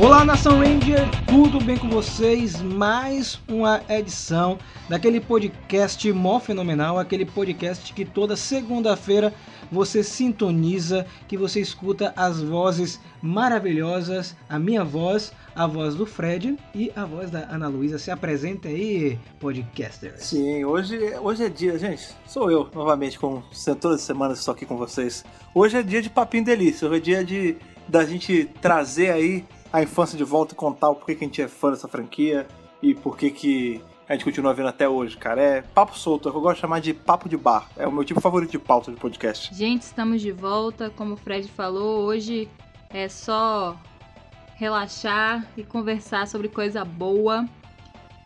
Olá, Nação Ranger, tudo bem com vocês? Mais uma edição daquele podcast mó fenomenal, aquele podcast que toda segunda-feira você sintoniza, que você escuta as vozes maravilhosas, a minha voz, a voz do Fred e a voz da Ana Luísa. Se apresenta aí, podcaster. Sim, hoje, hoje é dia, gente. Sou eu, novamente, com todas as semanas estou aqui com vocês. Hoje é dia de papinho delícia, hoje é dia de da gente trazer aí a infância de volta e contar o porquê que a gente é fã dessa franquia e por que que a gente continua vendo até hoje, cara. É papo solto, é o que eu gosto de chamar de papo de bar. É o meu tipo favorito de pauta de podcast. Gente, estamos de volta. Como o Fred falou, hoje é só relaxar e conversar sobre coisa boa.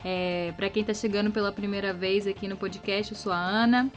É, para quem tá chegando pela primeira vez aqui no podcast, eu sou a Ana.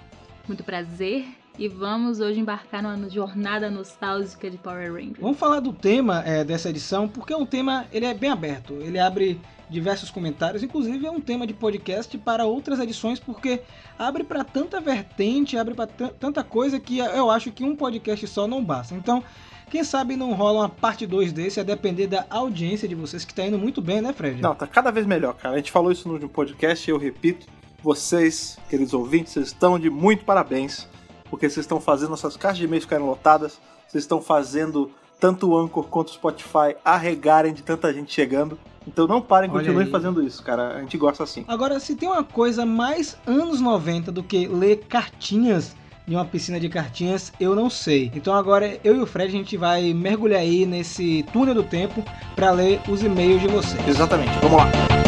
Muito prazer e vamos hoje embarcar numa jornada nostálgica de Power Rangers. Vamos falar do tema é, dessa edição, porque é um tema, ele é bem aberto, ele abre diversos comentários, inclusive é um tema de podcast para outras edições, porque abre para tanta vertente, abre para tanta coisa que eu acho que um podcast só não basta. Então, quem sabe não rola uma parte 2 desse, a depender da audiência de vocês, que tá indo muito bem, né, Fred? Não, tá cada vez melhor, cara. A gente falou isso no podcast e eu repito, vocês, queridos ouvintes, estão de muito parabéns porque vocês estão fazendo nossas caixas de e-mails ficarem lotadas, vocês estão fazendo tanto o Anchor quanto o Spotify arregarem de tanta gente chegando. Então não parem, continuem fazendo isso, cara. A gente gosta assim. Agora, se tem uma coisa mais anos 90 do que ler cartinhas em uma piscina de cartinhas, eu não sei. Então agora eu e o Fred a gente vai mergulhar aí nesse túnel do tempo para ler os e-mails de vocês. Exatamente. Vamos lá.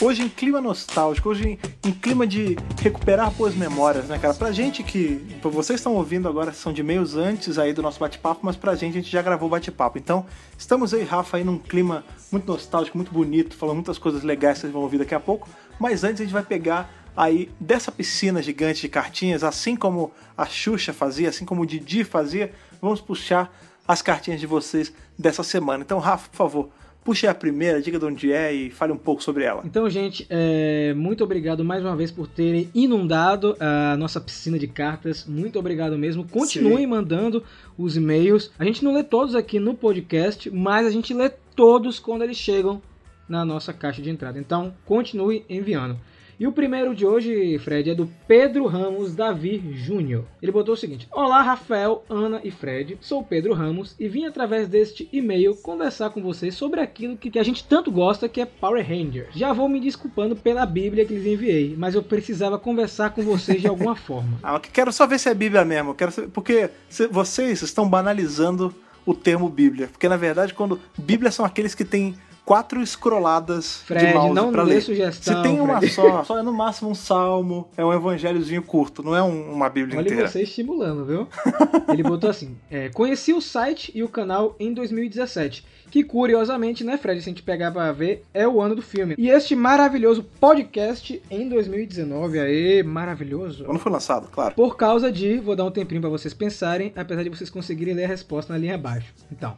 Hoje em clima nostálgico, hoje em, clima de recuperar boas memórias, né, cara? Pra gente que. Vocês estão ouvindo agora, são de meios antes aí do nosso bate-papo, mas pra gente a gente já gravou o bate-papo. Então, estamos aí, Rafa, aí num clima muito nostálgico, muito bonito, falando muitas coisas legais que vocês vão ouvir daqui a pouco. Mas antes a gente vai pegar aí dessa piscina gigante de cartinhas, assim como a Xuxa fazia, assim como o Didi fazia, vamos puxar as cartinhas de vocês dessa semana. Então, Rafa, por favor, Puxe a primeira, diga de onde é e fale um pouco sobre ela. Então, gente, é, muito obrigado mais uma vez por terem inundado a nossa piscina de cartas. Muito obrigado mesmo. Continuem Sim. mandando os e-mails. A gente não lê todos aqui no podcast, mas a gente lê todos quando eles chegam na nossa caixa de entrada. Então, continue enviando. E o primeiro de hoje, Fred, é do Pedro Ramos Davi Júnior. Ele botou o seguinte: Olá, Rafael, Ana e Fred. Sou Pedro Ramos e vim através deste e-mail conversar com vocês sobre aquilo que a gente tanto gosta, que é Power Rangers. Já vou me desculpando pela Bíblia que lhes enviei, mas eu precisava conversar com vocês de alguma forma. ah, quero só ver se é Bíblia mesmo. Quero saber, porque vocês estão banalizando o termo Bíblia. Porque na verdade, quando Bíblia são aqueles que têm quatro scrolladas Fred, de mouse não pra ler. sugestão. Se tem uma Fred. só, só é no máximo um salmo, é um evangelhozinho curto, não é um, uma bíblia Olha inteira. Olha você estimulando, viu? Ele botou assim, é, conheci o site e o canal em 2017, que curiosamente, né Fred, se a gente pegar pra ver, é o ano do filme. E este maravilhoso podcast em 2019, aê, maravilhoso. Quando foi lançado, claro. Por causa de, vou dar um tempinho para vocês pensarem, apesar de vocês conseguirem ler a resposta na linha abaixo. Então...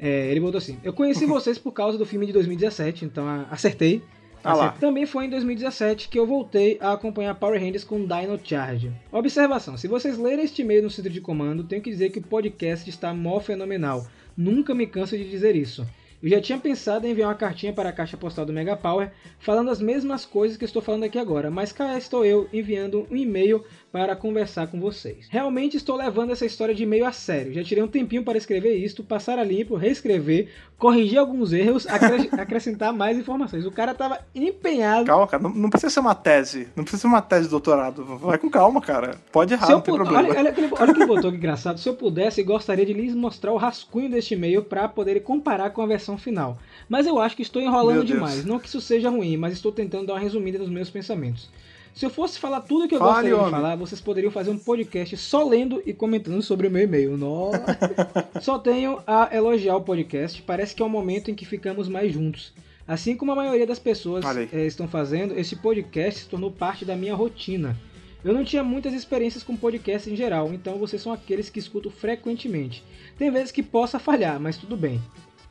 É, ele botou assim: Eu conheci vocês por causa do filme de 2017, então acertei. Ah lá. Também foi em 2017 que eu voltei a acompanhar Power Rangers com Dino Charge. Observação: se vocês lerem este e-mail no centro de comando, tenho que dizer que o podcast está mó fenomenal. Nunca me canso de dizer isso. Eu já tinha pensado em enviar uma cartinha para a caixa postal do Mega Power falando as mesmas coisas que estou falando aqui agora, mas cá estou eu enviando um e-mail para conversar com vocês. Realmente estou levando essa história de e-mail a sério. Já tirei um tempinho para escrever isto, passar a limpo, reescrever, corrigir alguns erros, acre acrescentar mais informações. O cara estava empenhado. Calma, cara, não, não, precisa ser uma tese. Não precisa ser uma tese de doutorado. Vai com calma, cara. Pode errar, não tem problema. Olha, olha, olha que botou que engraçado. Se eu pudesse, gostaria de lhes mostrar o rascunho deste e-mail para poder comparar com a versão final. Mas eu acho que estou enrolando demais. Não que isso seja ruim, mas estou tentando dar uma resumida nos meus pensamentos. Se eu fosse falar tudo que eu Fale, gostaria homem. de falar, vocês poderiam fazer um podcast só lendo e comentando sobre o meu e-mail. Nossa. só tenho a elogiar o podcast. Parece que é o momento em que ficamos mais juntos. Assim como a maioria das pessoas é, estão fazendo, esse podcast se tornou parte da minha rotina. Eu não tinha muitas experiências com podcast em geral, então vocês são aqueles que escuto frequentemente. Tem vezes que possa falhar, mas tudo bem.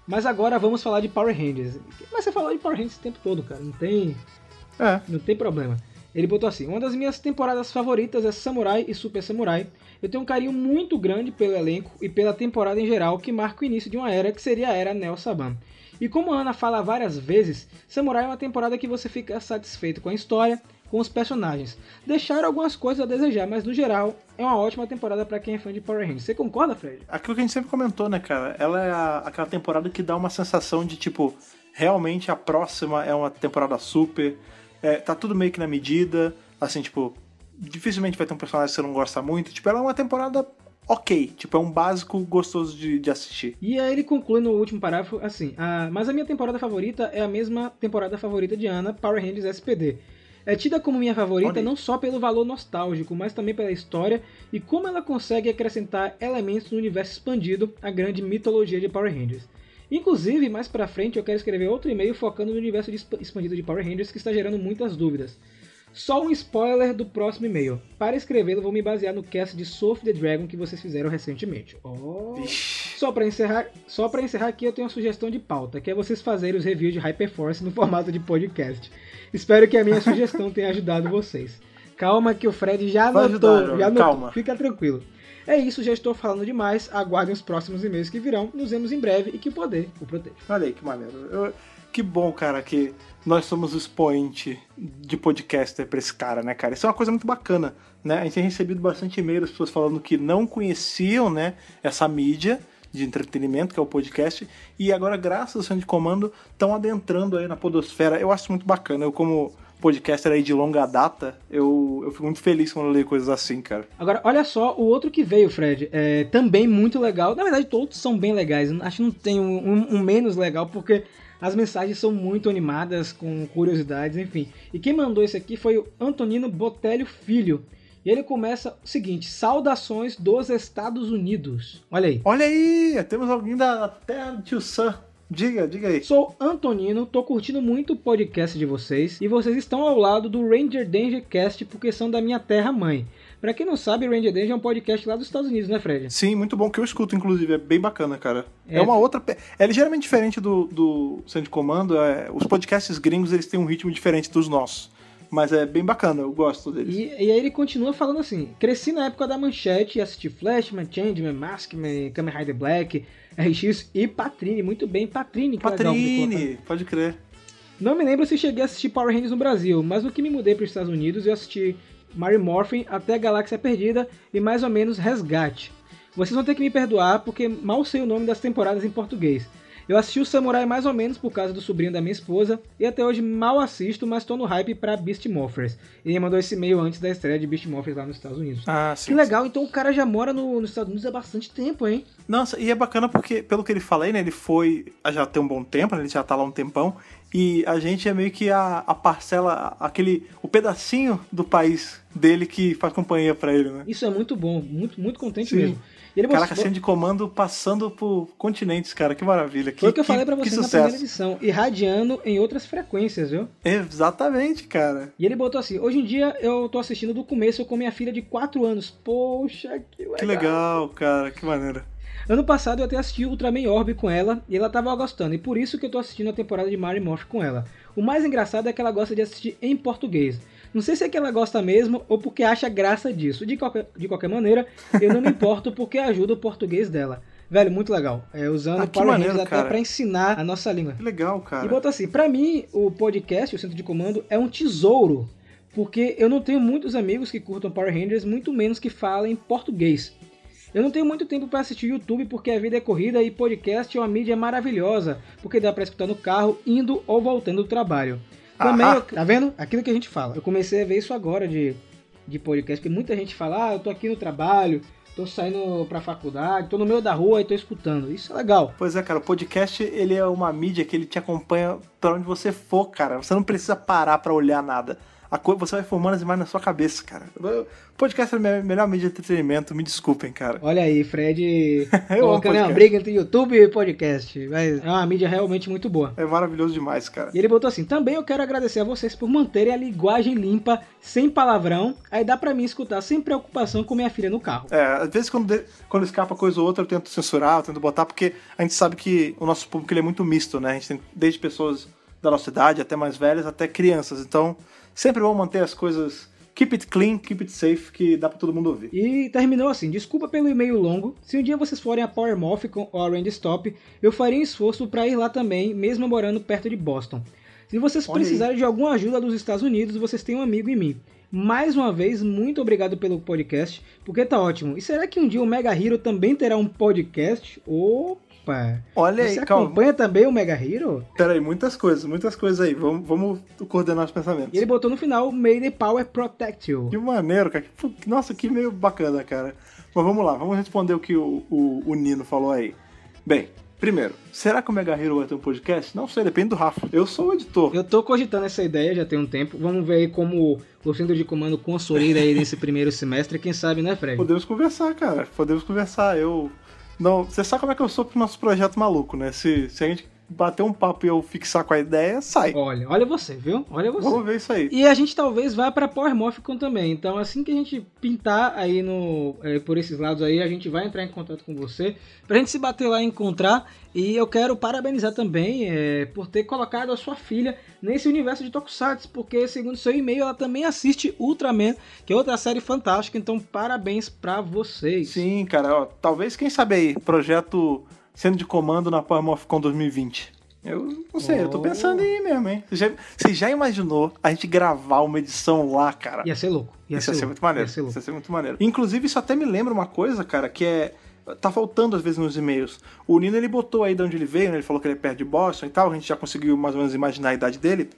Mas agora vamos falar de Power Rangers. Mas você falou de Power Rangers o tempo todo, cara. Não tem. É. Não tem problema. Ele botou assim: Uma das minhas temporadas favoritas é Samurai e Super Samurai. Eu tenho um carinho muito grande pelo elenco e pela temporada em geral, que marca o início de uma era que seria a era Neo Saban. E como a Ana fala várias vezes, Samurai é uma temporada que você fica satisfeito com a história, com os personagens. Deixaram algumas coisas a desejar, mas no geral é uma ótima temporada para quem é fã de Power Rangers. Você concorda, Fred? Aquilo que a gente sempre comentou, né, cara? Ela é a- aquela temporada que dá uma sensação de tipo, realmente a próxima é uma temporada super. É, tá tudo meio que na medida. Assim, tipo, dificilmente vai ter um personagem que você não gosta muito. Tipo, ela é uma temporada ok. Tipo, é um básico gostoso de, de assistir. E aí ele conclui no último parágrafo assim: ah, Mas a minha temporada favorita é a mesma temporada favorita de Ana, Power Rangers SPD. É tida como minha favorita não só pelo valor nostálgico, mas também pela história e como ela consegue acrescentar elementos no universo expandido, a grande mitologia de Power Rangers. Inclusive, mais pra frente eu quero escrever outro e-mail focando no universo expandido de Power Rangers que está gerando muitas dúvidas. Só um spoiler do próximo e-mail. Para escrevê-lo, vou me basear no cast de Soul the Dragon que vocês fizeram recentemente. Oh. Só pra encerrar, só para encerrar aqui eu tenho uma sugestão de pauta, que é vocês fazerem os reviews de Hyperforce no formato de podcast. Espero que a minha sugestão tenha ajudado vocês. Calma que o Fred já anotou, ajudar, já anotou. calma. Fica tranquilo. É isso, já estou falando demais. Aguardem os próximos e-mails que virão. Nos vemos em breve e que o poder o proteja. Olha aí que maneiro. Eu- que bom, cara, que nós somos o expoente de podcaster pra esse cara, né, cara? Isso é uma coisa muito bacana, né? A gente tem recebido bastante e-mail das pessoas falando que não conheciam, né, essa mídia de entretenimento que é o podcast e agora, graças ao centro de comando, estão adentrando aí na podosfera. Eu acho muito bacana. Eu, como podcaster aí de longa data, eu, eu fico muito feliz quando eu leio coisas assim, cara. Agora, olha só o outro que veio, Fred. É também muito legal. Na verdade, todos são bem legais. Acho que não tem um, um- um menos legal, porque as mensagens são muito animadas, com curiosidades, enfim. E quem mandou esse aqui foi o Antonino Botelho Filho. E ele começa o seguinte: Saudações dos Estados Unidos. Olha aí. Olha aí, temos alguém da terra tio Sam. Diga, diga aí. Sou Antonino, tô curtindo muito o podcast de vocês e vocês estão ao lado do Ranger Danger Cast porque são da minha terra mãe. Pra quem não sabe, Ranger Danger é um podcast lá dos Estados Unidos, né, Fred? Sim, muito bom que eu escuto, inclusive. É bem bacana, cara. É, É. uma outra. É ligeiramente diferente do, do Centro de Comando. é- Os podcasts gringos eles têm um ritmo diferente dos nossos. Mas é bem bacana, eu gosto deles. E, e aí ele continua falando assim: cresci na época da manchete e assisti Flashman, Changeman, Maskman, Kamen Rider Black, RX e Patrine. Muito bem, Patrine, que legal. Patrine, pode crer. Não me lembro se cheguei a assistir Power Rangers no Brasil, mas no que me mudei para os Estados Unidos eu assisti Mary Morphin até Galáxia Perdida e mais ou menos Resgate. Vocês vão ter que me perdoar porque mal sei o nome das temporadas em português. Eu assisti o Samurai mais ou menos por causa do sobrinho da minha esposa e até hoje mal assisto, mas tô no hype pra Beast Morphers. Ele mandou esse e-mail antes da estreia de Beast Morphers lá nos Estados Unidos. Ah, que legal, então o cara já mora no- nos Estados Unidos há bastante tempo, hein? Nossa, e é bacana porque, pelo que ele fala aí, né? Ele foi. Já tem um bom tempo, né, ele já tá lá um tempão. E a gente é meio que a, a parcela, aquele. o pedacinho do país dele que faz companhia pra ele, né? Isso é muito bom, muito, muito contente Sim. mesmo. Ele Caraca, mostrou- centro de comando passando por continentes, cara, que maravilha. Que, Foi o que eu falei que vocês na primeira edição. Irradiando em outras frequências, viu? Exatamente, cara. E ele botou assim: Hoje em dia eu tô assistindo do começo com minha filha de 4 anos. Poxa, que legal. Que legal, cara, que maneira. Ano passado eu até assisti Ultraman Orb com ela e ela tava gostando. E por isso que eu tô assistindo a temporada de Mary Morph com ela. O mais engraçado é que ela gosta de assistir em português. Não sei se é que ela gosta mesmo ou porque acha graça disso. De qualquer, de qualquer maneira, eu não me importo porque ajuda o português dela. Velho, muito legal. É, usando Ah, Power maneiro, Rangers até pra ensinar a nossa língua. Que legal, cara. E botou assim, pra mim, o podcast, o centro de comando, é um tesouro. Porque eu não tenho muitos amigos que curtam Power Rangers, muito menos que falem português. Eu não tenho muito tempo pra assistir YouTube porque a vida é corrida e podcast é uma mídia maravilhosa, porque dá pra escutar no carro, indo ou voltando do trabalho. Também, Ah. eu- tá vendo? Aquilo que a gente fala. Eu comecei a ver isso agora de, de podcast, porque muita gente fala, ah, eu tô aqui no trabalho, tô saindo pra faculdade, tô no meio da rua e tô escutando. Isso é legal. Pois é, cara, o podcast ele é uma mídia que ele te acompanha pra onde você for, cara. Você não precisa parar pra olhar nada. A coisa, você vai formando as imagens na sua cabeça, cara. O podcast é a me- melhor mídia de entretenimento, me desculpem, cara. Olha aí, Fred amo colocando uma briga entre YouTube e podcast. Mas é uma mídia realmente muito boa. É maravilhoso demais, cara. E ele botou assim: também eu quero agradecer a vocês por manterem a linguagem limpa, sem palavrão. Aí dá pra mim escutar sem preocupação com minha filha no carro. É, às vezes quando, de- quando escapa coisa ou outra eu tento censurar, eu tento botar, porque a gente sabe que o nosso público ele é muito misto, né? A gente tem desde pessoas da nossa idade, até mais velhas, até crianças. Então, sempre vamos manter as coisas keep it clean, keep it safe, que dá pra todo mundo ouvir. E terminou assim: desculpa pelo e-mail longo. Se um dia vocês forem a Power Morphicon ou a Randy Stop, eu faria um esforço pra ir lá também, mesmo morando perto de Boston. Se vocês Olha aí. precisarem de alguma ajuda dos Estados Unidos, vocês têm um amigo em mim. Mais uma vez, muito obrigado pelo podcast, porque tá ótimo. E será que um dia o Mega Hero também terá um podcast? Opa! Olha Você aí, calma. acompanha também o Mega Hero? Pera aí, muitas coisas, muitas coisas aí. Vamos, vamos coordenar os pensamentos. E ele botou no final, May the Power Protect You. Que maneiro, cara. Nossa, que meio bacana, cara. Mas vamos lá, vamos responder o que o, o, o Nino falou aí. Bem, primeiro, será que o Mega Hero vai ter um podcast? Não sei, depende do Rafa. Eu sou o editor. Eu tô cogitando essa ideia já tem um tempo. Vamos ver aí como o centro de comando consolida aí nesse primeiro semestre. Quem sabe, né, Fred? Podemos conversar, cara. Podemos conversar. Eu. Não, você sabe como é que eu sou pro nosso projeto maluco, né? Se, se a gente bater um papo e eu fixar com a ideia, sai. Olha, olha você, viu? Olha você. Vamos ver isso aí. E a gente talvez vá pra Power Morphicon também. Então, assim que a gente pintar aí no, eh, por esses lados aí, a gente vai entrar em contato com você pra gente se bater lá e encontrar. E eu quero parabenizar também eh, por ter colocado a sua filha nesse universo de Tokusatsu, porque segundo seu e-mail ela também assiste Ultraman, que é outra série fantástica. Então, parabéns pra vocês. Sim, cara. Ó, talvez, quem sabe aí, projeto sendo de comando na Power Morphicon 2020. Eu não sei, eu tô Oh. pensando em ir mesmo, hein? Você já, você já imaginou a gente gravar uma edição lá, cara? Ia ser louco. Ia isso ia ser louco, muito maneiro. Ia ser ia ser muito maneiro. Inclusive, isso até me lembra uma coisa, cara, que é. Tá faltando às vezes nos e-mails. O Nino ele botou aí de onde ele veio, né? Ele falou que ele é perto de Boston e tal. A gente já conseguiu mais ou menos imaginar a idade dele.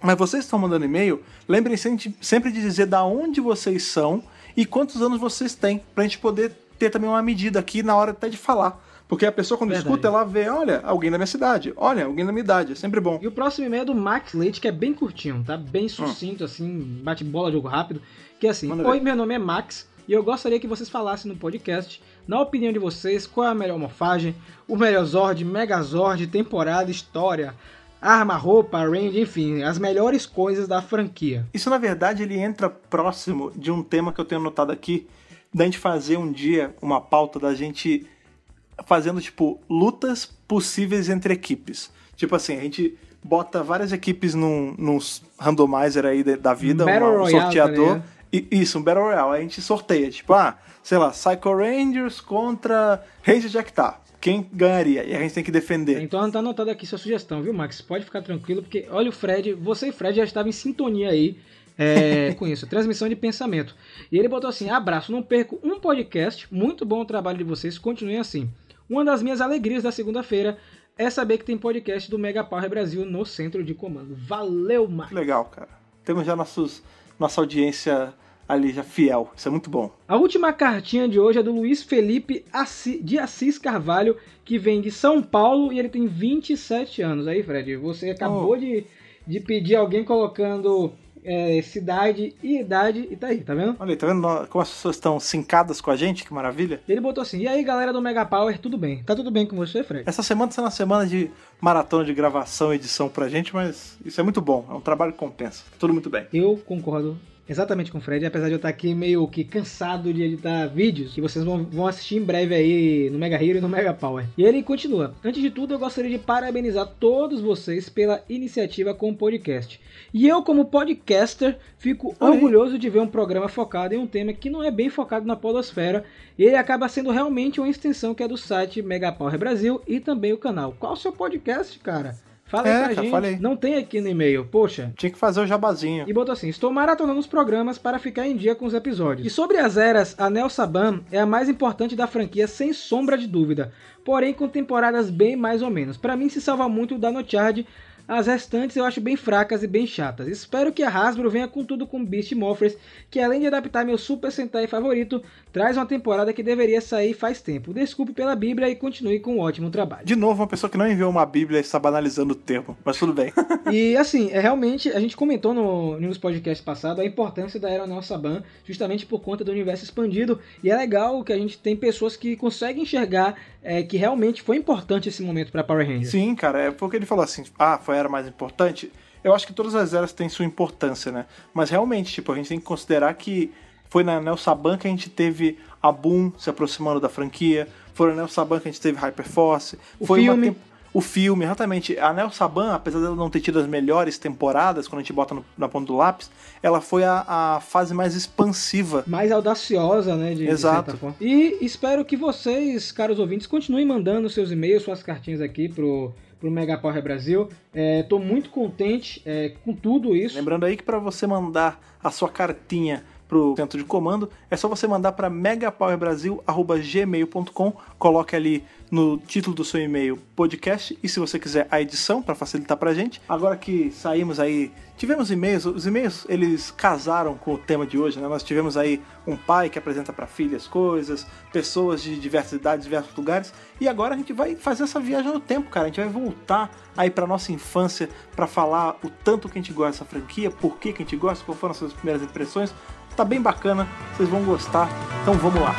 Mas vocês que estão mandando e-mail, lembrem sempre sempre de dizer da onde vocês são e quantos anos vocês têm, pra gente poder ter também uma medida aqui na hora até de falar. Porque a pessoa quando Verdade. escuta, ela vê, olha, alguém da minha cidade, olha, alguém da minha idade, é sempre bom. E o próximo e-mail é do Max Leite, que é bem curtinho, tá? Hum. Bem sucinto, assim, bate bola, jogo rápido. Que é assim, Manda Oi, ver. meu nome é Max e eu gostaria que vocês falassem no podcast, na opinião de vocês, qual é a melhor morfagem, o melhor Zord, Megazord, temporada, história, arma, roupa, range, enfim, as melhores coisas da franquia. Isso, na verdade, ele entra próximo de um tema que eu tenho anotado aqui, da gente fazer um dia uma pauta da gente fazendo, tipo, lutas possíveis entre equipes. Tipo assim, a gente bota várias equipes num, num randomizer aí da- da vida, Um uma- um Royale, sorteador. ligado? E- isso, um Battle Royale. A gente sorteia, tipo, ah, sei lá, Psycho Rangers contra Ranger de Actar. Quem ganharia? E a gente tem que defender. Então tá anotado aqui sua sugestão, viu, Max? Pode ficar tranquilo, porque olha o Fred, você e Fred já estavam em sintonia aí é, com isso, transmissão de pensamento. E ele botou assim: abraço, não perco um podcast, muito bom o trabalho de vocês, continuem assim. Uma das minhas alegrias da segunda-feira é saber que tem podcast do Mega Power Brasil no centro de comando. Valeu! Que legal, cara. Temos já nossos, nossa audiência ali já fiel. Isso é muito bom. A última cartinha de hoje é do Luiz Felipe Assi- de Assis Carvalho, que vem de São Paulo e ele tem 27 anos. Aí, Fred, você acabou Oh. de, de pedir alguém colocando é, cidade e idade e tá aí, tá vendo? Olha aí, tá vendo como as pessoas estão sincadas com a gente? Que maravilha. Ele botou assim: E aí, galera do Mega Power, tudo bem? Tá tudo bem com você, Fred? Essa semana está uma semana de maratona de gravação e edição pra gente, mas isso é muito bom. É um trabalho que compensa. Tudo muito bem. Eu concordo exatamente com o Fred, apesar de eu estar aqui meio que cansado de editar vídeos, que vocês vão, vão assistir em breve aí no Mega Hero e no Mega Power. E ele continua. Antes de tudo, eu gostaria de parabenizar todos vocês pela iniciativa com o podcast. E eu, como podcaster, fico aí. orgulhoso de ver um programa focado em um tema que não é bem focado na podosfera, e ele acaba sendo realmente uma extensão que é do site Mega Power Brasil e também o canal. Qual o seu podcast, cara? Fala aí É, pra cara, gente. fala aí. Não tem aqui no e-mail, poxa. Tinha que fazer o jabazinho. E botou assim: Estou maratonando os programas para ficar em dia com os episódios. E sobre as eras, a Nel Saban é a mais importante da franquia, sem sombra de dúvida. Porém, com temporadas bem mais ou menos. Para mim, se salva muito o Dano Charge, As restantes eu acho bem fracas e bem chatas. Espero que a Hasbro venha com tudo com Beast Morphers, que além de adaptar meu Super Sentai favorito, traz uma temporada que deveria sair faz tempo. Desculpe pela Bíblia e continue com um ótimo trabalho. De novo, uma pessoa que não enviou uma Bíblia e está banalizando o termo, mas tudo bem. e assim, é realmente, a gente comentou no, nos podcasts passados a importância da Aeronel Saban, justamente por conta do universo expandido, e é legal que a gente tem pessoas que conseguem enxergar é, que realmente foi importante esse momento para Power Rangers. Sim, cara, é porque ele falou assim, ah, foi a era mais importante. Eu acho que todas as eras têm sua importância, né? Mas realmente, tipo, a gente tem que considerar que foi na Nel Saban que a gente teve a Boom se aproximando da franquia, foi na Nel Saban que a gente teve Hyperforce, o foi filme. Uma o filme, exatamente. A Nel Saban, apesar dela não ter tido as melhores temporadas, quando a gente bota no, na ponta do lápis, ela foi a, a, fase mais expansiva. Mais audaciosa, né? De, Exato. De e espero que vocês, caros ouvintes, continuem mandando seus e-mails, suas cartinhas aqui pro pro Mega Power Brasil. Estou é, muito contente é, com tudo isso. Lembrando aí que para você mandar a sua cartinha pro centro de comando, é só você mandar para megapowerbrasil@gmail.com, coloque ali no título do seu e-mail podcast e se você quiser a edição para facilitar pra gente. Agora que saímos aí, tivemos e-mails, os e-mails eles casaram com o tema de hoje, né? Nós tivemos aí um pai que apresenta para filha as coisas, pessoas de diversas idades, diversos lugares, e agora a gente vai fazer essa viagem no tempo, cara. A gente vai voltar aí para nossa infância para falar o tanto que a gente gosta dessa franquia, por que que a gente gosta, quais foram as suas primeiras impressões, Tá bem bacana, vocês vão gostar. Então vamos lá.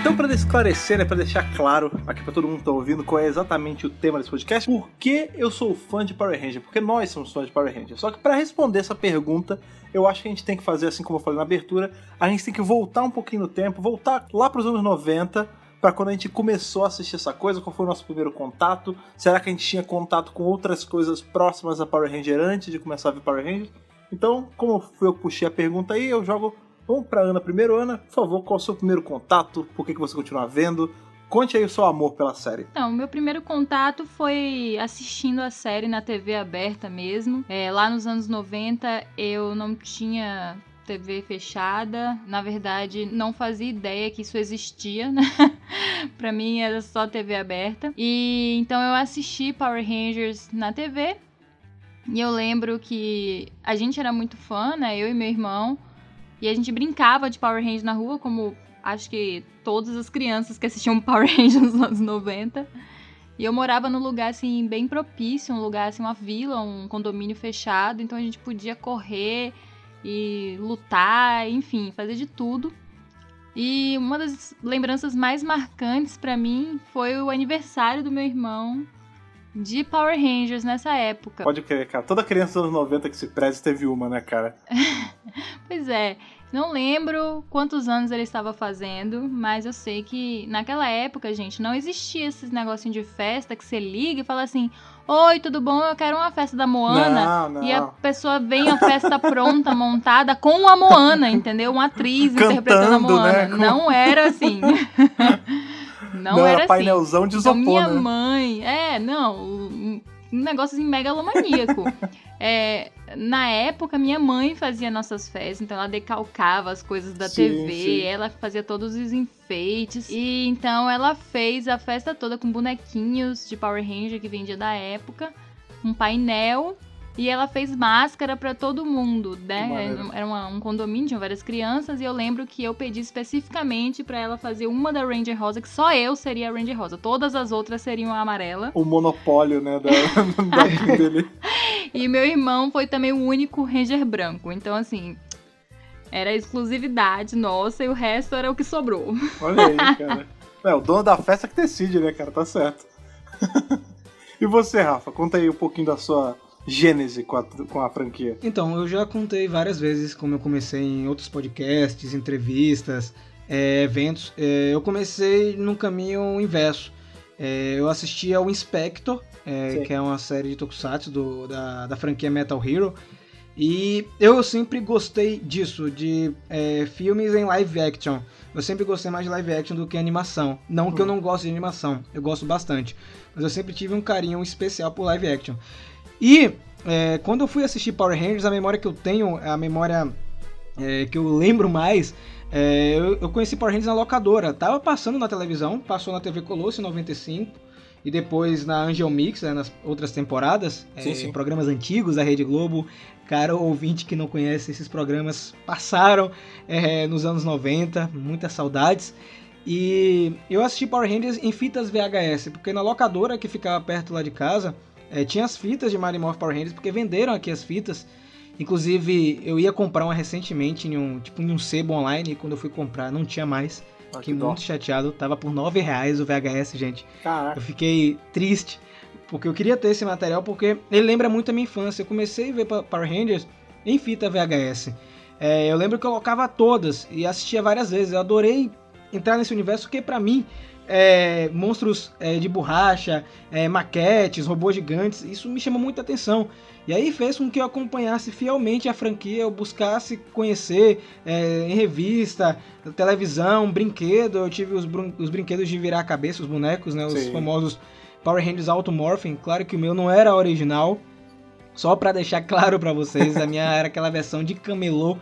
Então, para esclarecer, né, para deixar claro aqui para todo mundo que tá ouvindo qual é exatamente o tema desse podcast, por que eu sou fã de Power Ranger? Porque nós somos fãs de Power Ranger. Só que para responder essa pergunta, eu acho que a gente tem que fazer assim como eu falei na abertura, a gente tem que voltar um pouquinho no tempo, voltar lá para os anos 90 para quando a gente começou a assistir essa coisa, qual foi o nosso primeiro contato? Será que a gente tinha contato com outras coisas próximas a Power Ranger antes de começar a ver Power Ranger? Então, como eu puxei a pergunta aí, eu jogo. Vamos pra Ana primeiro. Ana, por favor, qual é o seu primeiro contato? Por que, que você continua vendo? Conte aí o seu amor pela série. Então, meu primeiro contato foi assistindo a série na TV aberta mesmo. É, lá nos anos 90 eu não tinha TV fechada. Na verdade, não fazia ideia que isso existia, né? pra mim era só TV aberta. E então eu assisti Power Rangers na TV. E eu lembro que a gente era muito fã, né? Eu e meu irmão. E a gente brincava de Power Rangers na rua, como acho que todas as crianças que assistiam Power Rangers nos anos 90. E eu morava num lugar assim bem propício, um lugar assim uma vila, um condomínio fechado, então a gente podia correr e lutar, enfim, fazer de tudo. E uma das lembranças mais marcantes para mim foi o aniversário do meu irmão de Power Rangers nessa época. Pode crer, cara. Toda criança dos anos 90 que se preze teve uma, né, cara? pois é. Não lembro quantos anos ele estava fazendo, mas eu sei que naquela época, gente, não existia esses negocinho de festa que você liga e fala assim: Oi, tudo bom? Eu quero uma festa da Moana. Não, não. E a pessoa vem a festa pronta, montada com a Moana, entendeu? Uma atriz Cantando, interpretando a Moana. Né? Não era assim. não, não, era assim. painelzão de isopor, então, minha né? mãe, é, não, um negócio assim megalomaníaco. É, na época, minha mãe fazia nossas festas, então ela decalcava as coisas da sim, TV, sim. ela fazia todos os enfeites. E então ela fez a festa toda com bonequinhos de Power Ranger que vendia da época, um painel e ela fez máscara para todo mundo, né? Era uma, um condomínio, tinham várias crianças, e eu lembro que eu pedi especificamente para ela fazer uma da Ranger Rosa, que só eu seria a Ranger Rosa. Todas as outras seriam a amarela. O monopólio, né, da, da dele. E meu irmão foi também o único Ranger branco. Então, assim, era exclusividade nossa e o resto era o que sobrou. Olha aí, cara. É, o dono da festa que decide, né, cara? Tá certo. e você, Rafa? Conta aí um pouquinho da sua gênese com a, com a franquia? Então, eu já contei várias vezes como eu comecei em outros podcasts, entrevistas, é, eventos. É, eu comecei no caminho inverso. É, eu assisti ao Inspector, que é uma série de tokusatsu do, da, da franquia Metal Hero. E eu sempre gostei disso, de é, filmes em live action. Eu sempre gostei mais de live action do que animação. Não que eu não goste de animação, eu gosto bastante. Mas eu sempre tive um carinho especial por live action. E é, quando eu fui assistir Power Rangers, a memória que eu tenho, a memória é, que eu lembro mais, É, eu, eu, conheci Power Rangers na locadora. Tava passando na televisão, passou na TV Colosso em 95 e depois na Angel Mix, né, nas outras temporadas, sim, é, sim. programas antigos da Rede Globo. Cara, ouvinte que não conhece esses programas passaram é, nos anos 90, muitas saudades. E eu assisti Power Rangers em fitas VHS, porque na locadora que ficava perto lá de casa, é, tinha as fitas de Mario Morph Power Rangers, porque venderam aqui as fitas. Inclusive, eu ia comprar uma recentemente em um, tipo, em um sebo online, e quando eu fui comprar não tinha mais. Ah, fiquei muito chateado, tava por 9 reais o VHS, gente. Caraca. Eu fiquei triste, porque eu queria ter esse material, porque ele lembra muito a minha infância. Eu comecei a ver Power Rangers em fita VHS. É, eu lembro que eu colocava todas e assistia várias vezes. Eu adorei entrar nesse universo, porque para mim, é, monstros é, de borracha, é, maquetes, robôs gigantes, isso me chamou muita atenção. E aí fez com que eu acompanhasse fielmente a franquia, eu buscasse conhecer é, em revista, televisão, brinquedo. Eu tive os, os, brinquedos de virar a cabeça, os bonecos, né, os Sim. famosos Power Rangers Automorphin. Claro que o meu não era original, só para deixar claro para vocês, a minha era aquela versão de camelô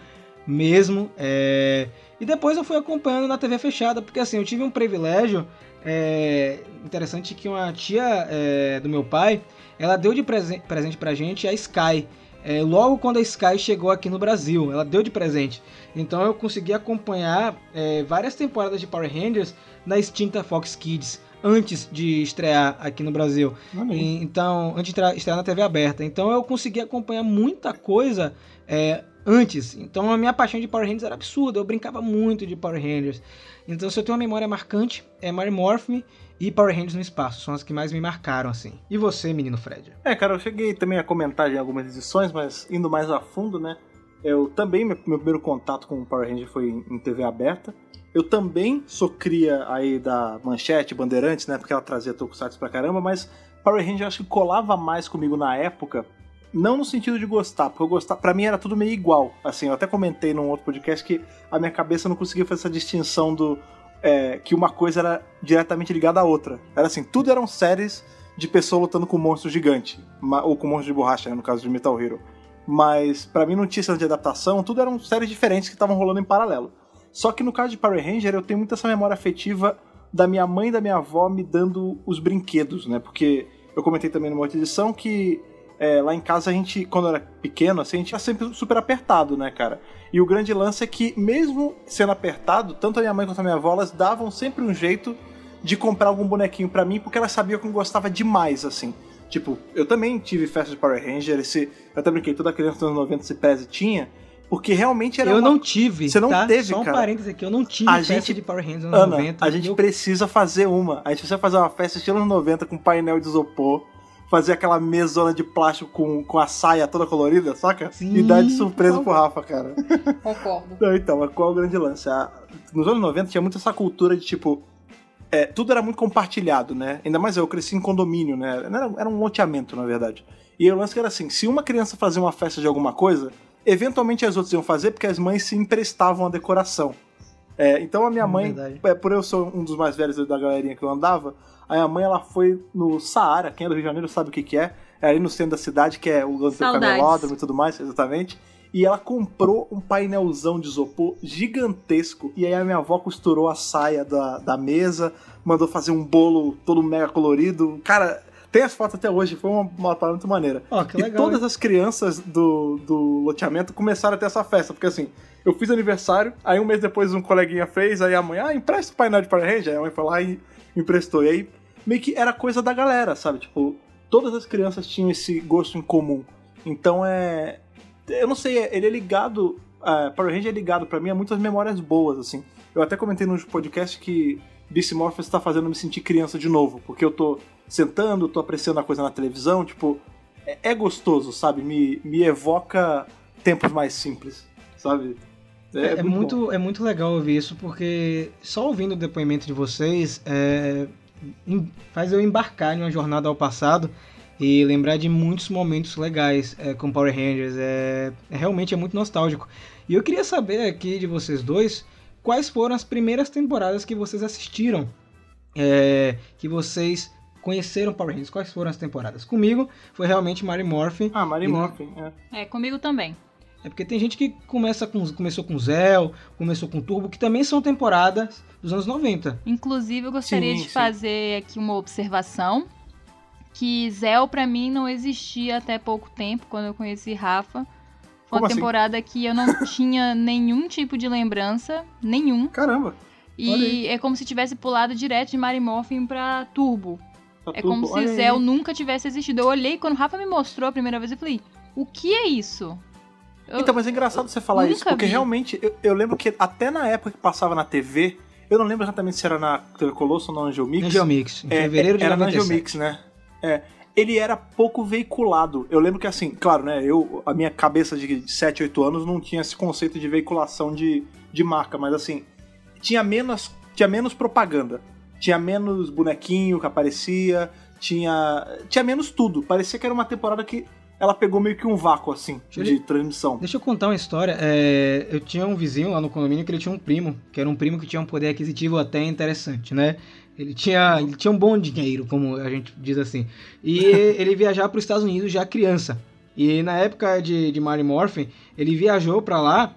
mesmo. É... E depois eu fui acompanhando na TV fechada, porque assim, eu tive um privilégio é, interessante que uma tia é, do meu pai, ela deu de presen presente pra gente a Sky. É, logo quando a Sky chegou aqui no Brasil, ela deu de presente. Então eu consegui acompanhar é, várias temporadas de Power Rangers na extinta Fox Kids antes de estrear aqui no Brasil. E, então, antes de estrear na TV aberta. Então eu consegui acompanhar muita coisa é, antes. Então a minha paixão de Power Rangers era absurda, eu brincava muito de Power Rangers. Então se eu tenho uma memória marcante, é Mary Morphin e Power Rangers no espaço, são as que mais me marcaram assim. E você, menino Fred? É, cara, eu cheguei também a comentar em algumas edições, mas indo mais a fundo, né? Eu também, meu, meu primeiro contato com o Power Ranger foi em, em TV aberta. Eu também sou cria aí da Manchete, Bandeirantes, né? Porque ela trazia tokusatsu pra caramba, mas Power Ranger acho que colava mais comigo na época não no sentido de gostar, porque eu gostar, para mim era tudo meio igual. Assim, eu até comentei num outro podcast que a minha cabeça não conseguia fazer essa distinção do é, que uma coisa era diretamente ligada à outra. Era assim, tudo eram séries de pessoa lutando com um monstro gigante, ou com um monstro de borracha, né, no caso de Metal Hero. Mas para mim não tinha essa de adaptação, tudo eram séries diferentes que estavam rolando em paralelo. Só que no caso de Power Ranger eu tenho muito essa memória afetiva da minha mãe e da minha avó me dando os brinquedos, né? Porque eu comentei também numa outra edição que é, lá em casa a gente, quando era pequeno, assim, a gente era sempre super apertado, né, cara? E o grande lance é que, mesmo sendo apertado, tanto a minha mãe quanto a minha avó, elas davam sempre um jeito de comprar algum bonequinho para mim, porque elas sabiam que eu gostava demais, assim. Tipo, eu também tive festa de Power Ranger, esse, eu até brinquei, toda criança dos anos 90 se pese tinha, porque realmente era Eu uma... não tive, Você não tá? teve, Só um cara. parênteses aqui, eu não tive a festa gente... de Power Rangers nos Ana, 90. a gente eu... precisa fazer uma. A gente precisa fazer uma festa estilo anos 90 com painel de isopor fazer aquela mesona de plástico com, com a saia toda colorida, saca? Sim, e dar de surpresa pro Rafa, cara. Concordo. Não, então, mas qual é o grande lance? A, nos anos 90 tinha muito essa cultura de tipo. É, tudo era muito compartilhado, né? Ainda mais eu, eu cresci em condomínio, né? Era, era um loteamento, na verdade. E o lance era assim: se uma criança fazia uma festa de alguma coisa, eventualmente as outras iam fazer porque as mães se emprestavam a decoração. É, então a minha mãe, é, por eu ser um dos mais velhos da galerinha que eu andava, Aí a mãe ela foi no Saara, quem é do Rio de Janeiro sabe o que, que é. É ali no centro da cidade, que é o camelódromo e tudo mais, exatamente. E ela comprou um painelzão de isopor gigantesco. E aí a minha avó costurou a saia da, da mesa, mandou fazer um bolo todo mega colorido. Cara, tem as fotos até hoje, foi uma, uma parada muito maneira. Oh, que e legal, todas hein? as crianças do, do loteamento começaram a ter essa festa, porque assim, eu fiz aniversário, aí um mês depois um coleguinha fez, aí a mãe, ah, empresta o painel de Power Ranger. Aí a mãe foi lá e emprestou. E aí meio que era coisa da galera, sabe? Tipo, todas as crianças tinham esse gosto em comum. Então é. Eu não sei, ele é ligado. Uh, Power Ranger é ligado para mim a muitas memórias boas, assim. Eu até comentei no podcast que Beast Morphers tá fazendo me sentir criança de novo, porque eu tô sentando, tô apreciando a coisa na televisão, tipo, é, é gostoso, sabe? Me, me evoca tempos mais simples, sabe? É, é muito, é muito legal ouvir isso, porque só ouvindo o depoimento de vocês, é, faz eu embarcar em uma jornada ao passado e lembrar de muitos momentos legais é, com Power Rangers. É, é, realmente é muito nostálgico. E eu queria saber aqui de vocês dois quais foram as primeiras temporadas que vocês assistiram, é, que vocês conheceram Power Rangers. Quais foram as temporadas? Comigo foi realmente Mary Morphin. Ah, Mary Morphin, é. É, comigo também. É porque tem gente que começa com, começou com Zell, começou com Turbo, que também são temporadas dos anos 90. Inclusive, eu gostaria Sim, de sim. fazer aqui uma observação. Que Zell, pra mim, não existia até pouco tempo, quando eu conheci Rafa. Foi Como uma assim? temporada que eu não tinha nenhum tipo de lembrança, nenhum. Caramba. E é como se tivesse pulado direto de Mary Morphin pra Turbo. tá É tudo- como se. Zell nunca tivesse existido. Eu olhei, quando o Rafa me mostrou a primeira vez, eu falei, o que é isso? Eu- Então, mas é engraçado você falar isso, porque vi. realmente eu, eu lembro que até na época que passava na TV, eu não lembro exatamente se era na TV Colosso ou na Angel Mix. Angel Mix, em É, fevereiro de era na 97. Angel Mix, né? É. Ele era pouco veiculado. Eu lembro que assim, claro, né? Eu, a minha cabeça de 7, 8 anos não tinha esse conceito de veiculação de, de marca, mas assim, tinha menos, tinha menos propaganda. Tinha menos bonequinho que aparecia, tinha. Tinha menos tudo. Parecia que era uma temporada que ela pegou meio que um vácuo, assim, Deixa de eu- transmissão. Deixa eu contar uma história. É, eu tinha um vizinho lá no condomínio que ele tinha um primo, que era um primo que tinha um poder aquisitivo até interessante, né? Ele tinha, ele tinha um bom dinheiro, como a gente diz assim. E ele viajava para os Estados Unidos já criança. E na época de, de Mary Morphin, ele viajou para lá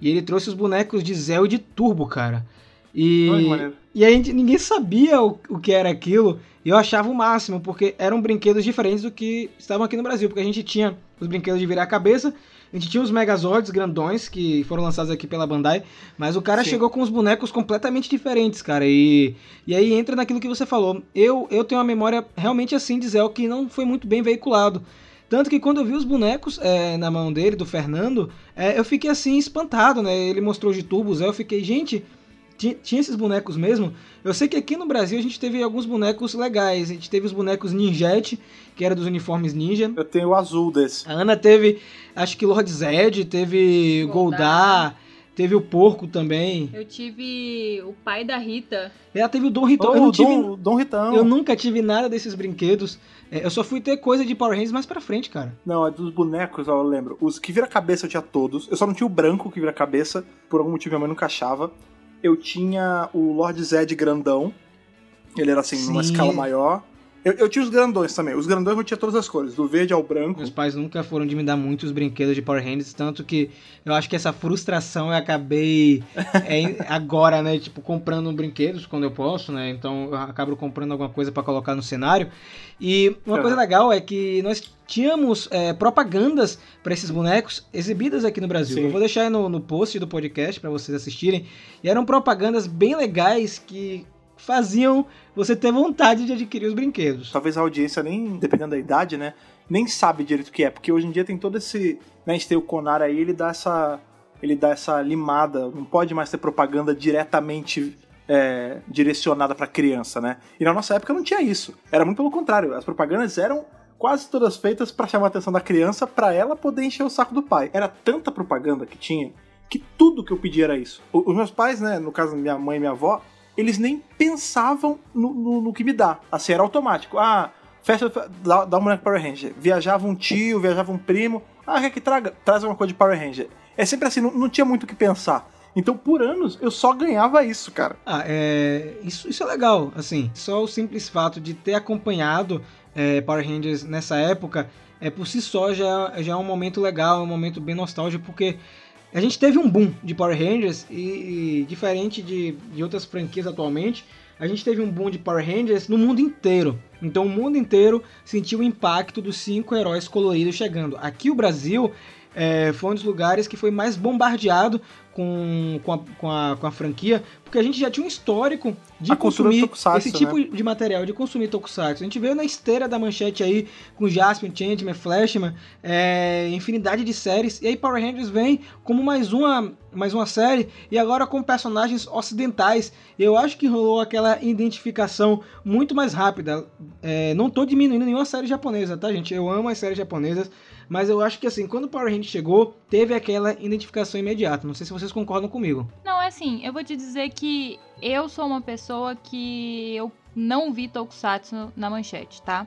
e ele trouxe os bonecos de Zell e de Turbo, cara. E, maneiro. e a gente, ninguém sabia o, o que era aquilo. E eu achava o máximo, porque eram brinquedos diferentes do que estavam aqui no Brasil. Porque a gente tinha os brinquedos de virar a cabeça, a gente tinha os Megazords grandões, que foram lançados aqui pela Bandai. Mas o cara Sim. chegou com os bonecos completamente diferentes, cara. E, e aí entra naquilo que você falou. Eu, eu tenho uma memória realmente assim de Zell que não foi muito bem veiculado. Tanto que quando eu vi os bonecos é, na mão dele, do Fernando, é, eu fiquei assim espantado, né? Ele mostrou de Zé, eu fiquei, gente, tinha esses bonecos mesmo? Eu sei que aqui no Brasil a gente teve alguns bonecos legais. A gente teve os bonecos Ninjete, que era dos uniformes ninja. Eu tenho o azul desse. A Ana teve, acho que Lord Zed, teve Goldar. Goldar, teve o Porco também. Eu tive o pai da Rita. Ela teve o Dom Ritão. Oh, eu, não tive, Dom, Dom Ritão. eu nunca tive nada desses brinquedos. É, eu só fui ter coisa de Power Rangers mais pra frente, cara. Não, é dos bonecos, ó, eu lembro. Os que vira cabeça eu tinha todos. Eu só não tinha o branco que vira cabeça. Por algum motivo minha mãe nunca achava. Eu tinha o Lord Zed grandão. Ele era assim, numa Sim. escala maior. Eu, eu tinha os grandões também. Os grandões eu tinha todas as cores, do verde ao branco. Meus pais nunca foram de me dar muitos brinquedos de Power Rangers, tanto que eu acho que essa frustração eu acabei é, agora, né? Tipo, comprando brinquedos quando eu posso, né? Então eu acabo comprando alguma coisa pra colocar no cenário. E uma coisa legal é que nós tínhamos é, propagandas pra esses bonecos exibidas aqui no Brasil. Sim. Eu vou deixar aí no, no post do podcast pra vocês assistirem. E eram propagandas bem legais que faziam você ter vontade de adquirir os brinquedos. Talvez a audiência, nem dependendo da idade, né? Nem sabe direito o que é. Porque hoje em dia tem todo esse. Né, a gente tem o Conar aí, ele dá essa. Ele dá essa limada. Não pode mais ter propaganda diretamente é, direcionada pra criança, né? E na nossa época não tinha isso. Era muito pelo contrário. As propagandas eram quase todas feitas pra chamar a atenção da criança, pra ela poder encher o saco do pai. Era tanta propaganda que tinha que tudo que eu pedia era isso. Os meus pais, né, no caso minha mãe e minha avó, eles nem pensavam no, no- no que me dá. Assim, era automático. Ah, festa, dá um boneco Power Ranger. Viajava um tio, viajava um primo. Ah, quer que traga? Traz alguma coisa de Power Ranger. É sempre assim, não, não tinha muito o que pensar. Então, por anos, eu só ganhava isso, cara. Ah, é, isso, isso é legal, assim, só o simples fato de ter acompanhado é, Power Rangers nessa época, é por si só já, já é um momento legal, é um momento bem nostálgico, porque a gente teve um boom de Power Rangers e, e diferente de, de outras franquias atualmente, a gente teve um boom de Power Rangers no mundo inteiro. Então o mundo inteiro sentiu o impacto dos cinco heróis coloridos chegando. Aqui o Brasil é, foi um dos lugares que foi mais bombardeado com, com, a, com, a, com a franquia, porque a gente já tinha um histórico de A consumir esse tipo de material, de consumir tokusatsu. A gente veio na esteira da manchete aí com Jaspion, Changeman, Flashman, é, infinidade de séries, e aí Power Rangers vem como mais uma, mais uma série, e agora com personagens ocidentais. Eu acho que rolou aquela identificação muito mais rápida. É, não tô diminuindo nenhuma série japonesa, tá, gente? Eu amo as séries japonesas, mas eu acho que assim, quando o Power Rangers chegou, teve aquela identificação imediata. Não sei se vocês concordam comigo. Não, é assim, eu vou te dizer que eu sou uma pessoa que eu não vi Tokusatsu na manchete, tá?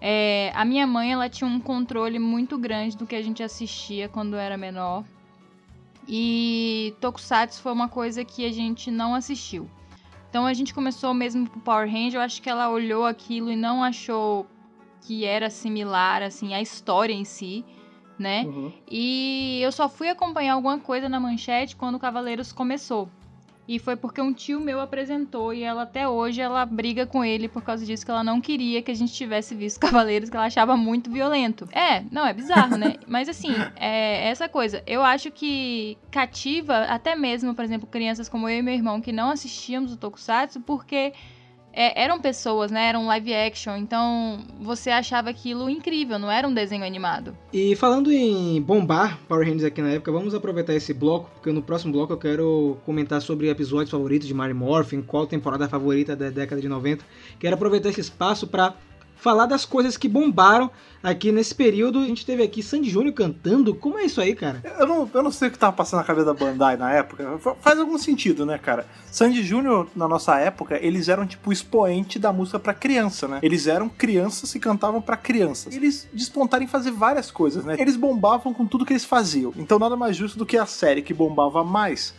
É, a minha mãe, ela tinha um controle muito grande do que a gente assistia quando era menor. E Tokusatsu foi uma coisa que a gente não assistiu. Então a gente começou mesmo pro Power Ranger, eu acho que ela olhou aquilo e não achou que era similar, assim, a história em si. Né? Uhum. E eu só fui acompanhar alguma coisa na manchete quando o Cavaleiros começou. E foi porque um tio meu apresentou e ela até hoje ela briga com ele por causa disso que ela não queria que a gente tivesse visto Cavaleiros que ela achava muito violento. É, não é bizarro, né? Mas assim, é essa coisa. Eu acho que cativa até mesmo, por exemplo, crianças como eu e meu irmão que não assistíamos o Tokusatsu porque é, eram pessoas, né? Era um live action, então você achava aquilo incrível, não era um desenho animado. E falando em bombar Power Rangers aqui na época, vamos aproveitar esse bloco, porque no próximo bloco eu quero comentar sobre episódios favoritos de Mary Morphin, qual temporada favorita da década de 90. Quero aproveitar esse espaço para falar das coisas que bombaram aqui nesse período. A gente teve aqui Sandy Júnior cantando. Como é isso aí, cara? Eu não, eu não sei o que tava passando na cabeça da Bandai na época. Faz algum sentido, né, cara? Sandy Júnior, na nossa época, eles eram tipo expoente da música para criança, né? Eles eram crianças e cantavam para crianças. Eles despontaram em fazer várias coisas, né? Eles bombavam com tudo que eles faziam. Então nada mais justo do que a série que bombava mais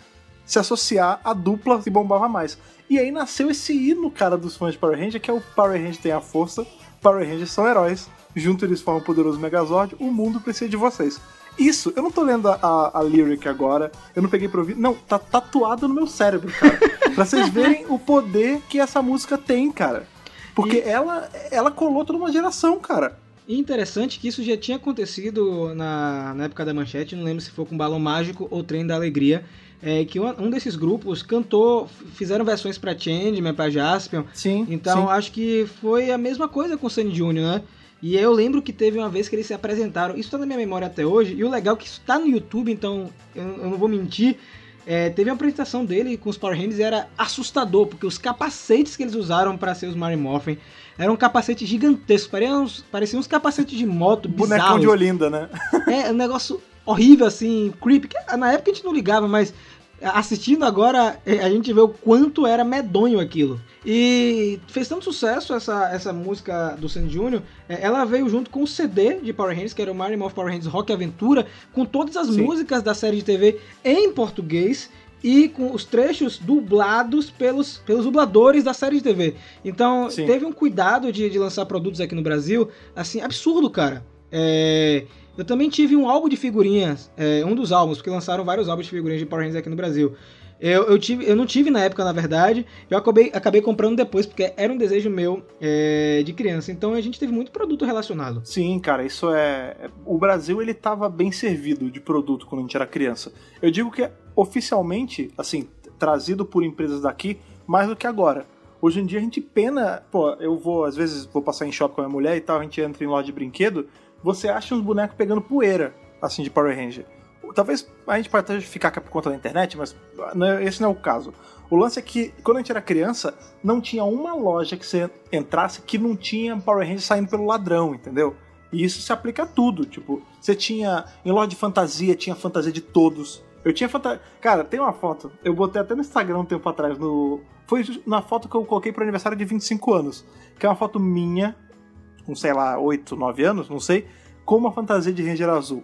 se associar à dupla que bombava mais. E aí nasceu esse hino, cara, dos fãs de Power Ranger, que é o Power Ranger tem a força, Power Rangers são heróis, junto eles formam o poderoso Megazord, o mundo precisa de vocês. Isso, eu não tô lendo a, a, lyric agora, eu não peguei pra ouvir. Não, tá tatuado no meu cérebro, cara. pra vocês verem o poder que essa música tem, cara. Porque e... ela, ela colou toda uma geração, cara. E interessante que isso já tinha acontecido na, na época da manchete, não lembro se foi com Balão Mágico ou Trem da Alegria, é, que um, desses grupos cantou, fizeram versões para Changeman, para Jaspion. Sim. Então sim. acho que foi a mesma coisa com o Sandy Jr., né? E eu lembro que teve uma vez que eles se apresentaram, isso tá na minha memória até hoje, e o legal é que isso tá no YouTube, então eu, eu não vou mentir. É, teve uma apresentação dele com os Power Rangers e era assustador, porque os capacetes que eles usaram para ser os Mary Morphin eram capacetes gigantescos, pareciam uns, pareciam uns capacetes de moto Bonecão bizarros. de Olinda, né? É, um negócio horrível, assim, creepy. Que na época a gente não ligava, mas assistindo agora, é, a gente vê o quanto era medonho aquilo. E fez tanto sucesso essa, essa música do Sandy Jr., é, ela veio junto com o CD de Power Rangers, que era o Mario Morph Power Rangers Rock Aventura, com todas as Sim. músicas da série de TV em português e com os trechos dublados pelos, pelos dubladores da série de TV. Então, Sim. teve um cuidado de, de lançar produtos aqui no Brasil, assim, absurdo, cara. É, eu também tive um álbum de figurinhas, é, um dos álbuns, porque lançaram vários álbuns de figurinhas de Power Rangers aqui no Brasil. Eu, eu, tive, eu não tive na época, na verdade. Eu acabei, acabei comprando depois, porque era um desejo meu é, de criança. Então a gente teve muito produto relacionado. Sim, cara, isso é. O Brasil ele tava bem servido de produto quando a gente era criança. Eu digo que oficialmente, assim, trazido por empresas daqui, mais do que agora. Hoje em dia a gente pena. Pô, eu vou, às vezes, vou passar em shopping com a minha mulher e tal, a gente entra em loja de brinquedo você acha uns bonecos pegando poeira, assim, de Power Ranger. Talvez a gente pode ficar por conta da internet, mas é, esse não é o caso. O lance é que, quando a gente era criança, não tinha uma loja que você entrasse que não tinha Power Ranger saindo pelo ladrão, entendeu? E isso se aplica a tudo. Tipo, você tinha. Em loja de fantasia, tinha fantasia de todos. Eu tinha fantasia. Cara, tem uma foto. Eu botei até no Instagram um tempo atrás. No... Foi na foto que eu coloquei pro aniversário de 25 anos. Que é uma foto minha com, sei lá, 8, 9 anos, não sei, com uma fantasia de Ranger azul.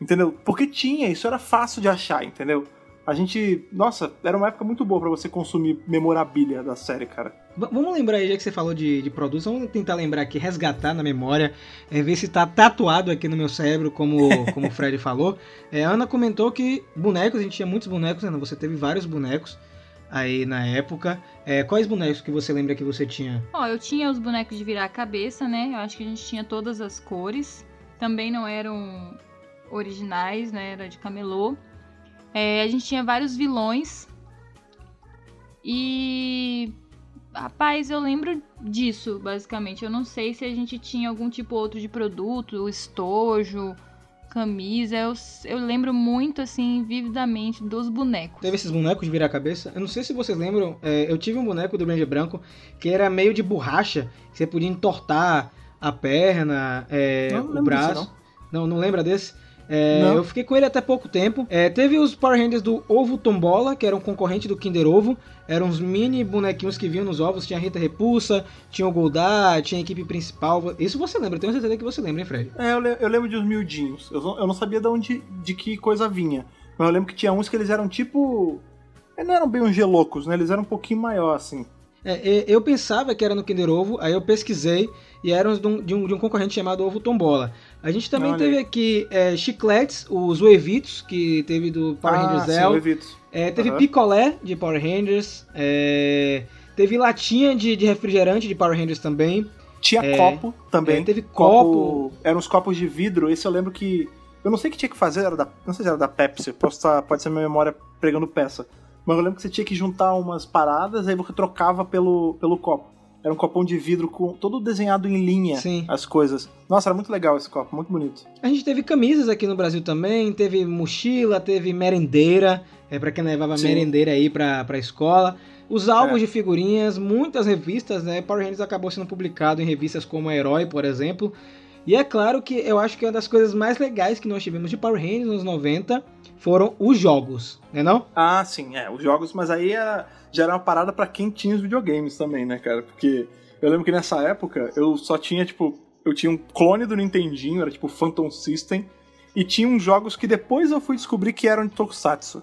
Entendeu? Porque tinha, isso era fácil de achar, entendeu? A gente. Nossa, era uma época muito boa para você consumir memorabilia da série, cara. V vamos lembrar aí, já que você falou de, de produtos, vamos tentar lembrar aqui, resgatar na memória, é, ver se tá tatuado aqui no meu cérebro, como, como o Fred falou. É, a Ana comentou que bonecos, a gente tinha muitos bonecos, Ana, você teve vários bonecos aí na época. É, quais bonecos que você lembra que você tinha? Ó, eu tinha os bonecos de virar a cabeça, né? Eu acho que a gente tinha todas as cores. Também não eram originais, né? Era de camelô. É, a gente tinha vários vilões. E. Rapaz, eu lembro disso, basicamente. Eu não sei se a gente tinha algum tipo outro de produto, estojo camisa. Eu, eu lembro muito, assim, vividamente dos bonecos. Teve esses bonecos de virar a cabeça? Eu não sei se vocês lembram, é, eu tive um boneco do Ranger Branco que era meio de borracha, que você podia entortar a perna, é, não, o braço. Disso, não. não, não lembra desse? É, eu fiquei com ele até pouco tempo. É, teve os Power Rangers do Ovo Tombola, que era um concorrente do Kinder Ovo. Eram uns mini bonequinhos que vinham nos ovos. Tinha a Rita Repulsa, tinha o Goldar, tinha a equipe principal. Isso você lembra, tenho certeza que você lembra, hein, Fred? É, eu, le eu lembro de uns miudinhos. Eu, eu não sabia de onde, de que coisa vinha. Mas eu lembro que tinha uns que eles eram tipo. Eles não eram bem uns gelocos, né? Eles eram um pouquinho maior, assim. É, eu pensava que era no Kinder Ovo, aí eu pesquisei e era de um, de um, concorrente chamado Ovo Tombola. A gente também Olha teve aqui é, chicletes, os Uevitos, que teve do Power ah, Rangers Zell. É, teve uhum. picolé de Power Rangers. É, teve latinha de, de, refrigerante de Power Rangers também. Tinha é, copo também. É, teve copo. copo. Eram uns copos de vidro. Esse eu lembro que. Eu não sei o que tinha que fazer, era da, não sei se era da Pepsi, posso estar, pode ser minha memória pregando peça. Mas eu lembro que você tinha que juntar umas paradas, aí você trocava pelo, pelo copo. Era um copão de vidro com todo desenhado em linha Sim. as coisas. Nossa, era muito legal esse copo, muito bonito. A gente teve camisas aqui no Brasil também, teve mochila, teve merendeira, é para quem levava Sim. merendeira aí pra, pra escola. Os álbuns é. de figurinhas, muitas revistas, né? Power Rangers acabou sendo publicado em revistas como Herói, por exemplo. E é claro que eu acho que uma das coisas mais legais que nós tivemos de Power Rangers nos 90 foram os jogos, né não? Ah, sim, é, os jogos, mas aí era, já era uma parada para quem tinha os videogames também, né, cara? Porque eu lembro que nessa época eu só tinha, tipo, eu tinha um clone do Nintendinho, era tipo Phantom System, e tinha uns jogos que depois eu fui descobrir que eram de Tokusatsu.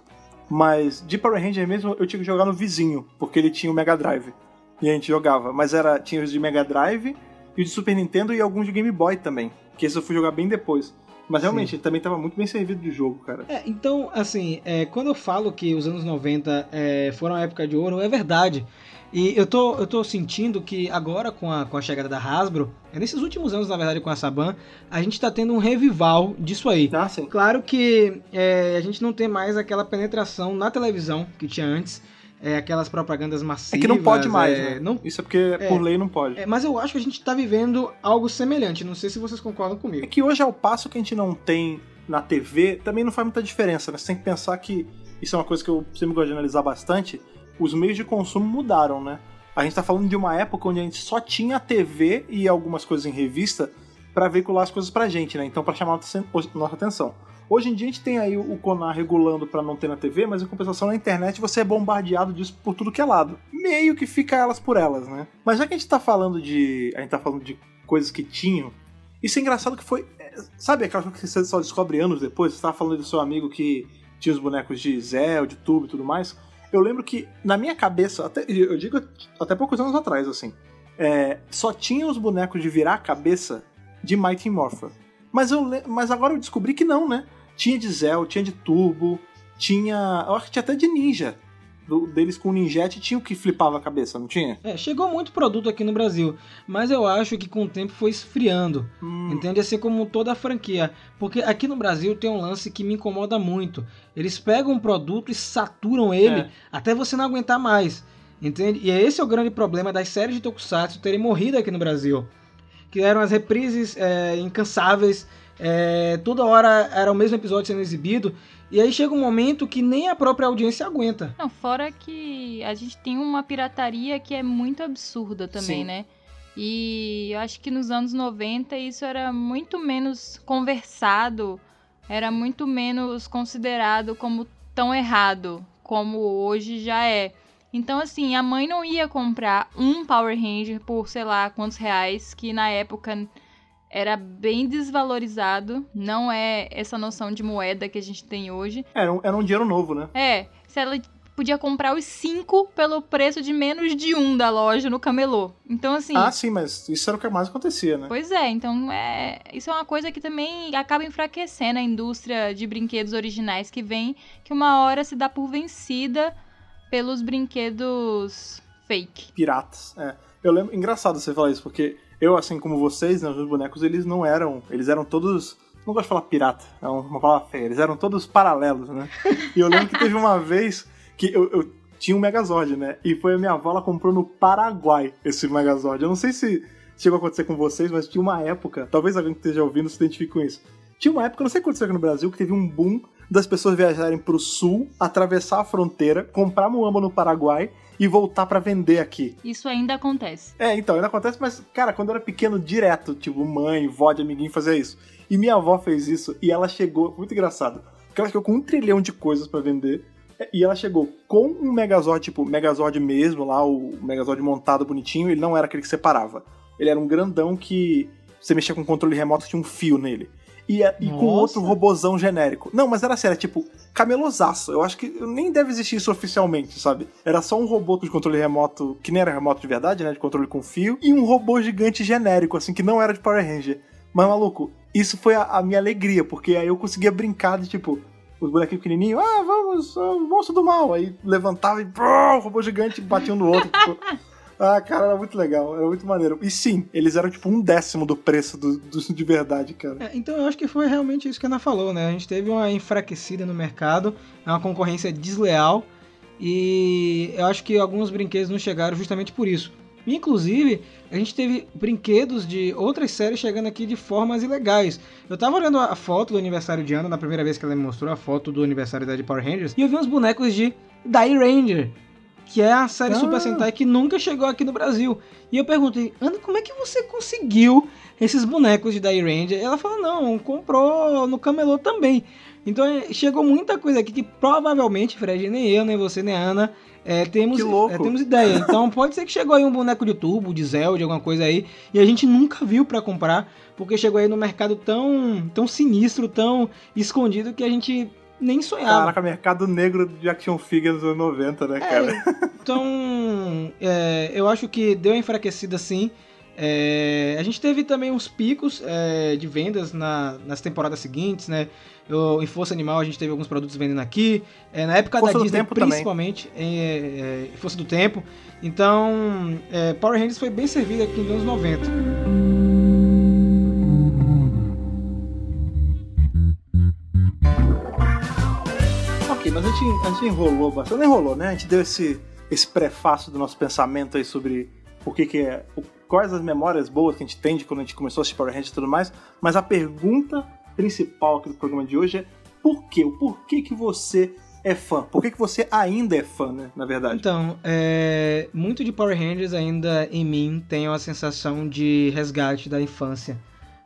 Mas de Power Ranger mesmo eu tinha que jogar no vizinho, porque ele tinha o Mega Drive. E a gente jogava. Mas era tinha os de Mega Drive e o de Super Nintendo e alguns de Game Boy também. Que esse eu fui jogar bem depois. Mas realmente, ele também estava muito bem servido de jogo, cara. É, então, assim, é, quando eu falo que os anos 90 é, foram a época de ouro, é verdade. E eu tô, eu tô sentindo que agora, com a, com a chegada da Hasbro, é nesses últimos anos, na verdade, com a Saban, a gente tá tendo um revival disso aí. Ah, sim. Claro que é, a gente não tem mais aquela penetração na televisão que tinha antes é, aquelas propagandas massivas. É que não pode mais, é, né? Não, Isso é porque é, por lei não pode. É, mas eu acho que a gente está vivendo algo semelhante. Não sei se vocês concordam comigo. É que hoje, ao passo que a gente não tem na TV, também não faz muita diferença, né? Você tem que pensar que isso é uma coisa que eu sempre gosto de analisar bastante. Os meios de consumo mudaram, né? A gente tá falando de uma época onde a gente só tinha TV e algumas coisas em revista para veicular as coisas pra gente, né? Então, para chamar nossa atenção. Hoje em dia a gente tem aí o Conar regulando para não ter na TV, mas em compensação na internet você é bombardeado disso por tudo que é lado. Meio que fica elas por elas, né? Mas já que a gente tá falando de. A gente tá falando de coisas que tinham. Isso é engraçado que foi. É, sabe aquela coisa que você só descobre anos depois? Você tava falando do seu amigo que tinha os bonecos de Zé, de Tubo e tudo mais. Eu lembro que, na minha cabeça, até, eu digo até poucos anos atrás, assim, é, só tinha os bonecos de virar a cabeça de Mighty Morpher. Mas, eu, mas agora eu descobri que não, né? Tinha de Zell, tinha de Turbo, tinha. Eu acho que tinha até de Ninja. Do, deles com o Ninjet tinha o que flipava a cabeça, não tinha? É, chegou muito produto aqui no Brasil, mas eu acho que com o tempo foi esfriando. Hum. Entende? Assim como toda a franquia. Porque aqui no Brasil tem um lance que me incomoda muito. Eles pegam um produto e saturam ele é. até você não aguentar mais. Entende? E esse é o grande problema das séries de Tokusatsu terem morrido aqui no Brasil. Que eram as reprises é, incansáveis é, toda hora era o mesmo episódio sendo exibido. E aí chega um momento que nem a própria audiência aguenta. Não, fora que a gente tem uma pirataria que é muito absurda também, Sim. né? E eu acho que nos anos 90 isso era muito menos conversado, era muito menos considerado como tão errado como hoje já é. Então, assim, a mãe não ia comprar um Power Ranger por sei lá quantos reais, que na época era bem desvalorizado. Não é essa noção de moeda que a gente tem hoje. Era um, era um dinheiro novo, né? É. Se ela podia comprar os cinco pelo preço de menos de um da loja no camelô. Então, assim. Ah, sim, mas isso era o que mais acontecia, né? Pois é, então é. Isso é uma coisa que também acaba enfraquecendo a indústria de brinquedos originais que vem, que uma hora se dá por vencida pelos brinquedos fake. Piratas, é. Eu lembro. Engraçado você falar isso, porque eu, assim como vocês, né, os bonecos, eles não eram. Eles eram todos. Não gosto de falar pirata, é uma palavra feia. Eles eram todos paralelos, né? E eu lembro que teve uma vez que eu, eu tinha um Megazord, né? E foi a minha avó, ela comprou no Paraguai esse Megazord. Eu não sei se chegou a acontecer com vocês, mas tinha uma época, talvez alguém que esteja ouvindo se identifique com isso. Tinha uma época, não sei o que aconteceu aqui no Brasil, que teve um boom das pessoas viajarem pro sul, atravessar a fronteira, comprar muamba no Paraguai e voltar para vender aqui. Isso ainda acontece. É, então, ainda acontece, mas, cara, quando eu era pequeno, direto, tipo, mãe, vó de amiguinho fazia isso. E minha avó fez isso e ela chegou, muito engraçado, porque ela chegou com um trilhão de coisas para vender. E ela chegou com um Megazord, tipo, Megazord mesmo, lá, o Megazord montado bonitinho, ele não era aquele que separava. Ele era um grandão que você mexia com controle remoto tinha um fio nele. E, e com outro robozão genérico. Não, mas era sério, tipo, camelosaço. Eu acho que nem deve existir isso oficialmente, sabe? Era só um robô de controle remoto, que nem era remoto de verdade, né? De controle com fio, e um robô gigante genérico, assim, que não era de Power Ranger. Mas, maluco, isso foi a, a minha alegria, porque aí eu conseguia brincar de, tipo, os bonequinhos pequenininhos, ah, vamos, ah, monstro do mal. Aí levantava e, o robô gigante batia um no outro, tipo... Ah, cara, era muito legal, era muito maneiro. E sim, eles eram tipo um décimo do preço do, do de verdade, cara. É, então eu acho que foi realmente isso que a Ana falou, né? A gente teve uma enfraquecida no mercado, é uma concorrência desleal. E eu acho que alguns brinquedos não chegaram justamente por isso. Inclusive, a gente teve brinquedos de outras séries chegando aqui de formas ilegais. Eu tava olhando a foto do aniversário de Ana, na primeira vez que ela me mostrou a foto do aniversário da de Power Rangers, e eu vi uns bonecos de Die Ranger que é a série ah. Super Sentai que nunca chegou aqui no Brasil. E eu perguntei, Ana, como é que você conseguiu esses bonecos de Dai Ranger? Ela falou, não, comprou no camelô também. Então é, chegou muita coisa aqui que provavelmente, Fred, nem eu, nem você, nem a Ana, é, temos, é, temos ideia. Então pode ser que chegou aí um boneco de tubo, de Zelda, alguma coisa aí, e a gente nunca viu para comprar, porque chegou aí no mercado tão, tão sinistro, tão escondido que a gente nem sonhava. Caraca, mercado negro de action figures dos anos 90, né, é, cara? Então, é, eu acho que deu enfraquecida sim. É, a gente teve também uns picos é, de vendas na, nas temporadas seguintes, né? Eu, em Força Animal a gente teve alguns produtos vendendo aqui. É, na época Força da Disney, principalmente, em, é, em, Força do Tempo. Então, Power Rangers foi bem servido aqui nos anos 90. Gente, enrolou bastante. Não enrolou, né? A gente deu esse, esse prefácio do nosso pensamento aí sobre o que, que é. O, quais as memórias boas que a gente tem de quando a gente começou a assistir Power Rangers e tudo mais. Mas a pergunta principal aqui do programa de hoje é por quê? O porquê que você é fã? Por que, que você ainda é fã, né? Na verdade. Então, é... muito de Power Rangers ainda em mim tem uma sensação de resgate da infância.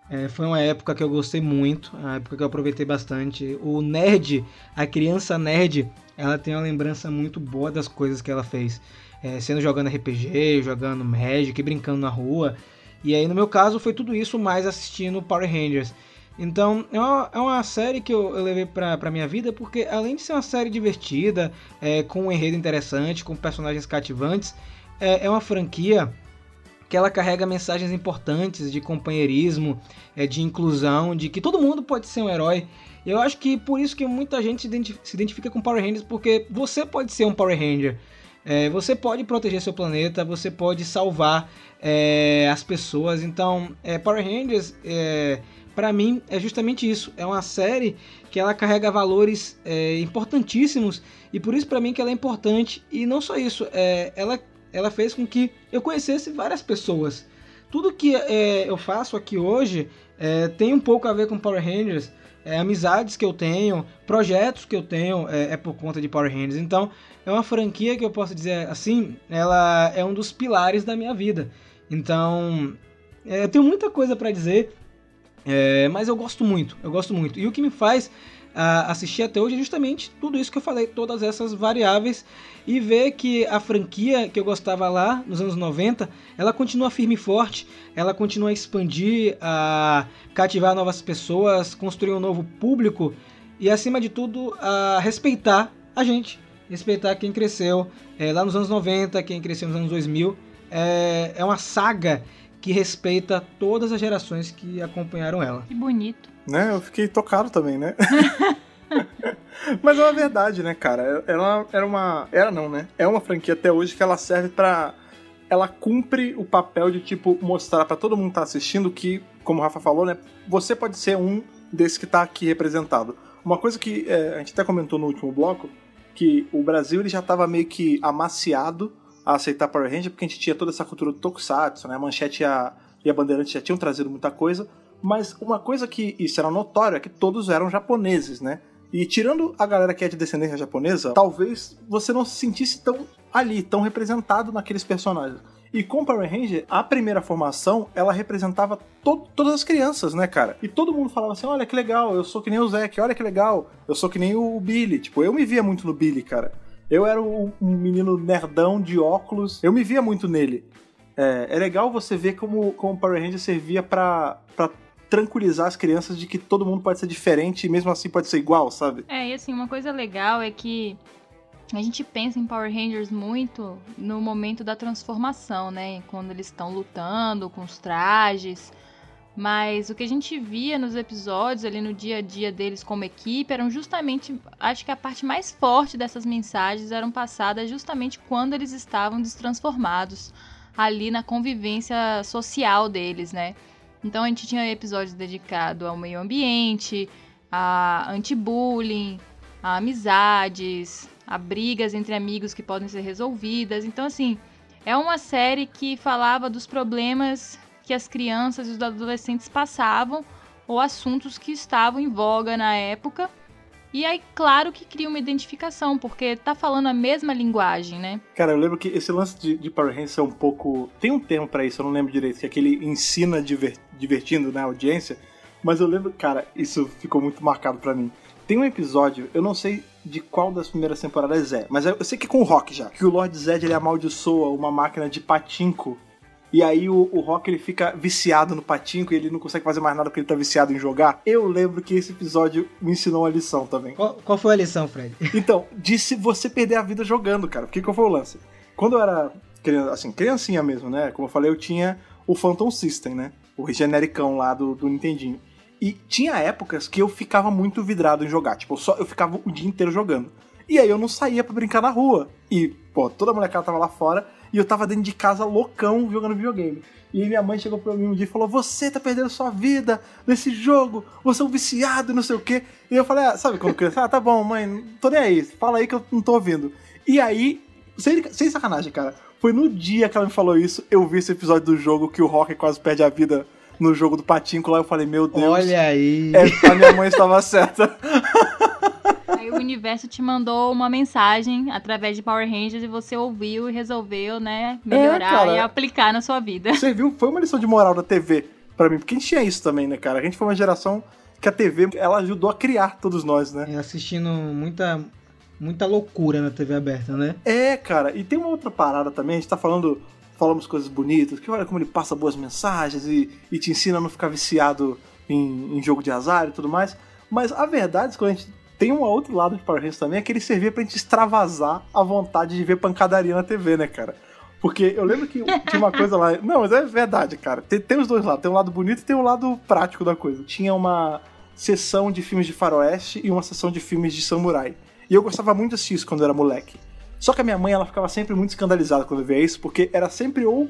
É, foi uma época que eu gostei muito, a época que eu aproveitei bastante. O nerd, a criança nerd, ela tem uma lembrança muito boa das coisas que ela fez. É, sendo jogando RPG, jogando Magic, brincando na rua. E aí, no meu caso, foi tudo isso mais assistindo Power Rangers. Então, é uma, é uma série que eu, eu levei pra, pra minha vida porque, além de ser uma série divertida, é, com um enredo interessante, com personagens cativantes, é, é uma franquia que ela carrega mensagens importantes de companheirismo, é, de inclusão, de que todo mundo pode ser um herói. Eu acho que por isso que muita gente se identifica com Power Rangers, porque você pode ser um Power Ranger. É, você pode proteger seu planeta, você pode salvar é, as pessoas. Então, é, Power Rangers, é, para mim, é justamente isso. É uma série que ela carrega valores é, importantíssimos e por isso para mim que ela é importante. E não só isso, é, ela ela fez com que eu conhecesse várias pessoas. Tudo que é, eu faço aqui hoje é, tem um pouco a ver com Power Rangers. É, amizades que eu tenho, projetos que eu tenho é, é, por conta de Power Rangers. Então, é uma franquia que eu posso dizer assim, ela é um dos pilares da minha vida. Então, é, eu tenho muita coisa para dizer, é, mas eu gosto muito, eu gosto muito. E o que me faz uh, assistir até hoje é justamente tudo isso que eu falei, todas essas variáveis e ver que a franquia que eu gostava lá nos anos 90, ela continua firme e forte, ela continua a expandir, a cativar novas pessoas, construir um novo público e acima de tudo a respeitar a gente, respeitar quem cresceu é, lá nos anos 90, quem cresceu nos anos 2000. É, é uma saga que respeita todas as gerações que acompanharam ela. Que bonito. Né? Eu fiquei tocado também, né? Mas é uma verdade, né, cara? Ela era uma. Era não, né? É uma franquia até hoje que ela serve para Ela cumpre o papel de, tipo, mostrar para todo mundo que tá assistindo que, como o Rafa falou, né? Você pode ser um desses que tá aqui representado. Uma coisa que é, a gente até comentou no último bloco, que o Brasil ele já tava meio que amaciado a aceitar Power Ranger, porque a gente tinha toda essa cultura do Tokusatsu, né? A Manchete e a, e a Bandeirante já tinham trazido muita coisa, mas uma coisa que isso era notório é que todos eram japoneses, né? E tirando a galera que é de descendência japonesa, talvez você não se sentisse tão ali, tão representado naqueles personagens. E com Power Ranger, a primeira formação, ela representava to todas as crianças, né, cara? E todo mundo falava assim: olha que legal, eu sou que nem o Zack, olha que legal, eu sou que nem o Billy. Tipo, eu me via muito no Billy, cara. Eu era um menino nerdão de óculos, eu me via muito nele. É, é legal você ver como, como Power Ranger servia para tranquilizar as crianças de que todo mundo pode ser diferente e mesmo assim pode ser igual, sabe? É, e assim, uma coisa legal é que a gente pensa em Power Rangers muito no momento da transformação, né? Quando eles estão lutando com os trajes. Mas o que a gente via nos episódios, ali no dia a dia deles como equipe, eram justamente. Acho que a parte mais forte dessas mensagens eram passadas justamente quando eles estavam destransformados, ali na convivência social deles, né? Então a gente tinha episódios dedicados ao meio ambiente, a anti-bullying, a amizades, a brigas entre amigos que podem ser resolvidas. Então, assim, é uma série que falava dos problemas que as crianças e os adolescentes passavam ou assuntos que estavam em voga na época. E aí, claro que cria uma identificação, porque tá falando a mesma linguagem, né? Cara, eu lembro que esse lance de, de Power Rangers é um pouco. Tem um termo para isso, eu não lembro direito, que é aquele ensina diver... divertindo na né, audiência. Mas eu lembro, cara, isso ficou muito marcado para mim. Tem um episódio, eu não sei de qual das primeiras temporadas é, mas eu sei que é com o Rock já. Que o Lord Zed ele amaldiçoa uma máquina de patinco e aí o, o Rock ele fica viciado no patinco e ele não consegue fazer mais nada porque ele tá viciado em jogar. Eu lembro que esse episódio me ensinou uma lição também. Qual, qual foi a lição, Fred? Então, disse você perder a vida jogando, cara. Porque qual foi o lance? Quando eu era assim, criancinha mesmo, né? Como eu falei, eu tinha o Phantom System, né? O genericão lá do, do Nintendinho. E tinha épocas que eu ficava muito vidrado em jogar. Tipo, só eu ficava o dia inteiro jogando. E aí eu não saía para brincar na rua. E, pô, toda a molecada tava lá fora e eu tava dentro de casa loucão jogando videogame. E minha mãe chegou pra mim um dia e falou: Você tá perdendo sua vida nesse jogo, você é um viciado não sei o quê. E eu falei: ah, Sabe quando criança? Ah, tá bom, mãe, tô nem aí, fala aí que eu não tô ouvindo. E aí, sem, sem sacanagem, cara, foi no dia que ela me falou isso, eu vi esse episódio do jogo que o Rock quase perde a vida no jogo do patinco lá. Eu falei: Meu Deus. Olha aí. É, a minha mãe estava certa. Aí o universo te mandou uma mensagem através de Power Rangers e você ouviu e resolveu, né, melhorar é, e aplicar na sua vida. Você viu? Foi uma lição de moral da TV para mim, porque a gente tinha isso também, né, cara? A gente foi uma geração que a TV, ela ajudou a criar todos nós, né? É, assistindo muita muita loucura na TV aberta, né? É, cara. E tem uma outra parada também, a gente tá falando falamos coisas bonitas, que olha como ele passa boas mensagens e, e te ensina a não ficar viciado em, em jogo de azar e tudo mais. Mas a verdade é que quando a gente tem um outro lado de Power Rangers também, é que ele servia pra gente extravasar a vontade de ver pancadaria na TV, né, cara? Porque eu lembro que tinha uma coisa lá. Não, mas é verdade, cara. Tem, tem os dois lados. Tem um lado bonito e tem um lado prático da coisa. Tinha uma sessão de filmes de faroeste e uma sessão de filmes de samurai. E eu gostava muito de assistir isso quando eu era moleque. Só que a minha mãe, ela ficava sempre muito escandalizada quando eu via isso, porque era sempre ou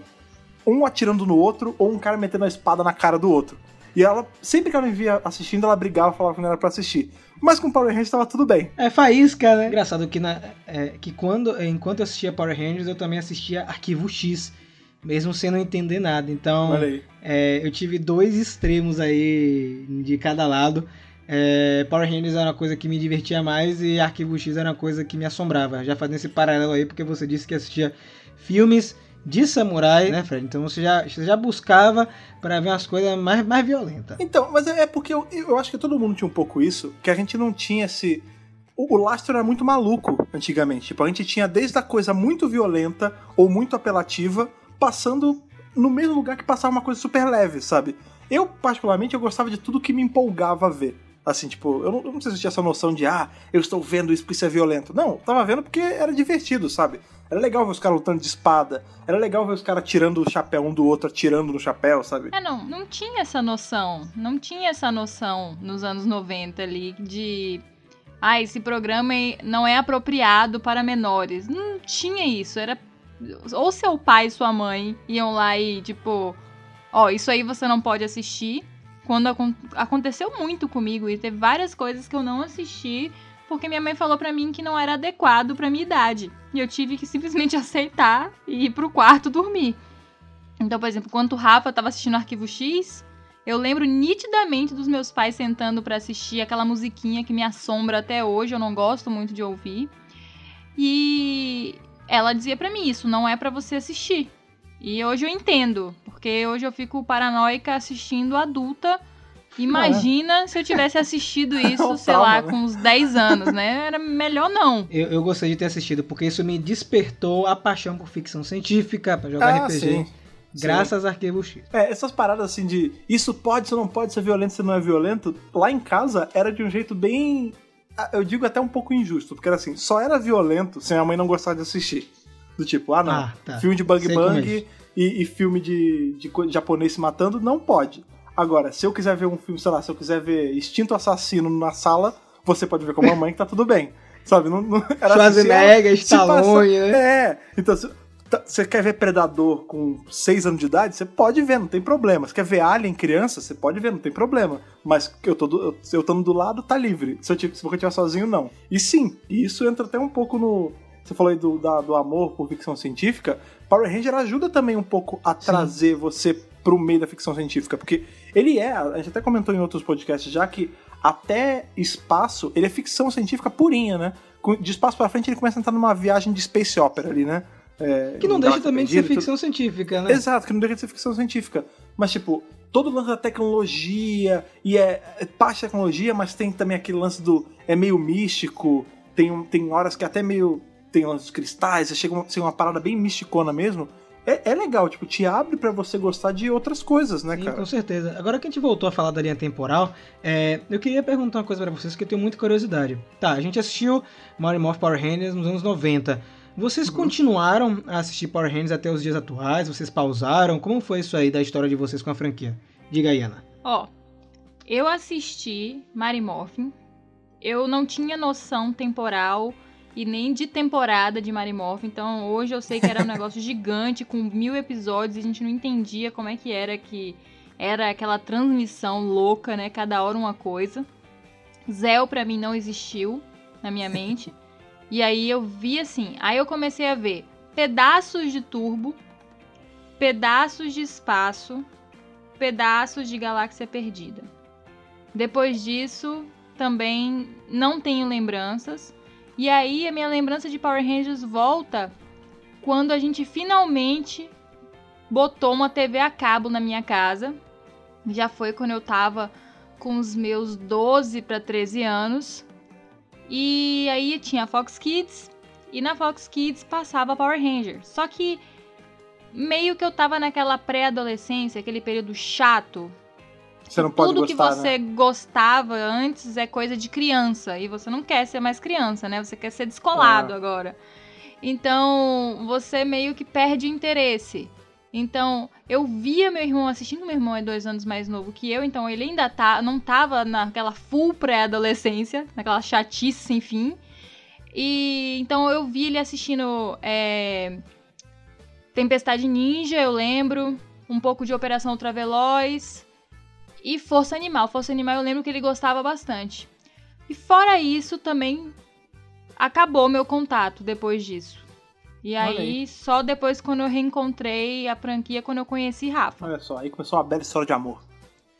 um atirando no outro ou um cara metendo a espada na cara do outro. E ela, sempre que ela me via assistindo, ela brigava, falava que não era pra assistir. Mas com Power Rangers tava tudo bem. É faísca, né? Engraçado que, na, é, que quando, enquanto eu assistia Power Rangers, eu também assistia Arquivo X, mesmo sem não entender nada. Então, é, eu tive dois extremos aí de cada lado. É, Power Rangers era uma coisa que me divertia mais e Arquivo X era uma coisa que me assombrava. Já fazendo esse paralelo aí, porque você disse que assistia filmes de samurai, né, Fred? Então você já, você já buscava para ver umas coisas mais, mais violentas. Então, mas é, é porque eu, eu acho que todo mundo tinha um pouco isso, que a gente não tinha esse. O, o lastro era muito maluco antigamente. Tipo, a gente tinha desde a coisa muito violenta ou muito apelativa, passando no mesmo lugar que passava uma coisa super leve, sabe? Eu, particularmente, eu gostava de tudo que me empolgava a ver. Assim, tipo, eu não, eu não sei se tinha essa noção de, ah, eu estou vendo isso porque isso é violento. Não, eu tava vendo porque era divertido, sabe? Era legal ver os caras lutando de espada. Era legal ver os caras tirando o chapéu um do outro, atirando no chapéu, sabe? É, não, não tinha essa noção. Não tinha essa noção nos anos 90 ali de. Ah, esse programa não é apropriado para menores. Não tinha isso. Era. Ou seu pai e sua mãe iam lá e, tipo, ó, isso aí você não pode assistir. Quando aconteceu muito comigo e teve várias coisas que eu não assisti porque minha mãe falou para mim que não era adequado para minha idade. E eu tive que simplesmente aceitar e ir pro quarto dormir. Então, por exemplo, quando o Rafa tava assistindo Arquivo X, eu lembro nitidamente dos meus pais sentando para assistir aquela musiquinha que me assombra até hoje, eu não gosto muito de ouvir. E ela dizia para mim isso, não é para você assistir. E hoje eu entendo, porque hoje eu fico paranoica assistindo adulta Imagina se eu tivesse assistido isso, sei lá, né? com uns 10 anos, né? Era melhor não. Eu, eu gostaria de ter assistido, porque isso me despertou a paixão por ficção científica, para jogar ah, RPG. Sim. Graças a Arquivo X. É, essas paradas assim de isso pode, isso não pode ser violento, isso não é violento, lá em casa era de um jeito bem. ah, Eu digo até um pouco injusto, porque era assim, só era violento se a minha mãe não gostava de assistir. Do tipo, ah não, Ah, tá. filme de bang Sei como é bang isso. e, e filme de, de japonês se matando, não pode. Agora, se eu quiser ver um filme, sei lá, se eu quiser ver Instinto Assassino na sala, você pode ver com a mamãe que tá tudo bem. Sabe? Não, não, era assim, Schwarzenegger, passa- Stallone, né? É, então se tá- você quer ver Predador com 6 anos de idade, você pode ver, não tem problema. Você quer ver Alien criança, você pode ver, não tem problema. Mas eu tô do, eu, eu do lado, tá livre. Se eu, se eu estiver sozinho, não. E sim, isso entra até um pouco no. Você falou aí do, da- do amor por ficção científica. Power Ranger ajuda também um pouco a trazer você pro meio da ficção científica. Porque ele é, a gente até comentou em outros podcasts já que até espaço, ele é ficção científica purinha, né? De espaço pra frente ele começa a entrar numa viagem de space opera ali, né? É, Que não deixa também de ser e tudo. ficção científica, né? Exato, que não deixa de ser ficção científica. Mas, tipo, todo o lance da tecnologia, e é, é parte da tecnologia, mas tem também aquele lance do. É meio místico, tem, tem horas que até meio. Tem dos cristais, chega uma, chega uma parada bem misticona mesmo. É, é legal, tipo, te abre pra você gostar de outras coisas, né, Sim, cara? com certeza. Agora que a gente voltou a falar da linha temporal, é, eu queria perguntar uma coisa pra vocês que eu tenho muita curiosidade. Tá, a gente assistiu Mario Morph Power Rangers nos anos 90. Vocês Uhum. continuaram a assistir Power Rangers até os dias atuais? Vocês pausaram? Como foi isso aí da história de vocês com a franquia? Diga aí, Ana. Ó, eu assisti Mary Morphin. Eu não tinha noção temporal e nem de temporada de Mary Morphin. Então hoje eu sei que era um negócio gigante com mil episódios e a gente não entendia como é que era que era aquela transmissão louca, né? Cada hora uma coisa. Zell pra mim não existiu na minha mente. E aí eu vi assim, aí eu comecei a ver pedaços de turbo, pedaços de espaço, pedaços de Galáxia Perdida. Depois disso, também não tenho lembranças. E aí a minha lembrança de Power Rangers volta quando a gente finalmente botou uma TV a cabo na minha casa. Já foi quando eu tava com os meus 12 para 13 anos. E aí tinha Fox Kids e na Fox Kids passava Power Rangers. Só que meio que eu tava naquela pré-adolescência, aquele período chato. Você não pode Tudo gostar, que você né? gostava antes é coisa de criança. E você não quer ser mais criança, né? Você quer ser descolado É. agora. Então, você meio que perde o interesse. Então, eu via meu irmão assistindo, meu irmão é dois anos mais novo que eu, então ele ainda tá, não tava naquela full pré-adolescência, naquela chatice sem fim. E então eu vi ele assistindo é, Tempestade Ninja, eu lembro, um pouco de Operação Ultraveloz e Força Animal. Força Animal eu lembro que ele gostava bastante. E fora isso, também acabou meu contato depois disso. E Olha aí, só depois quando eu reencontrei a franquia, quando eu conheci Rafa. Olha só, aí começou uma bela história de amor.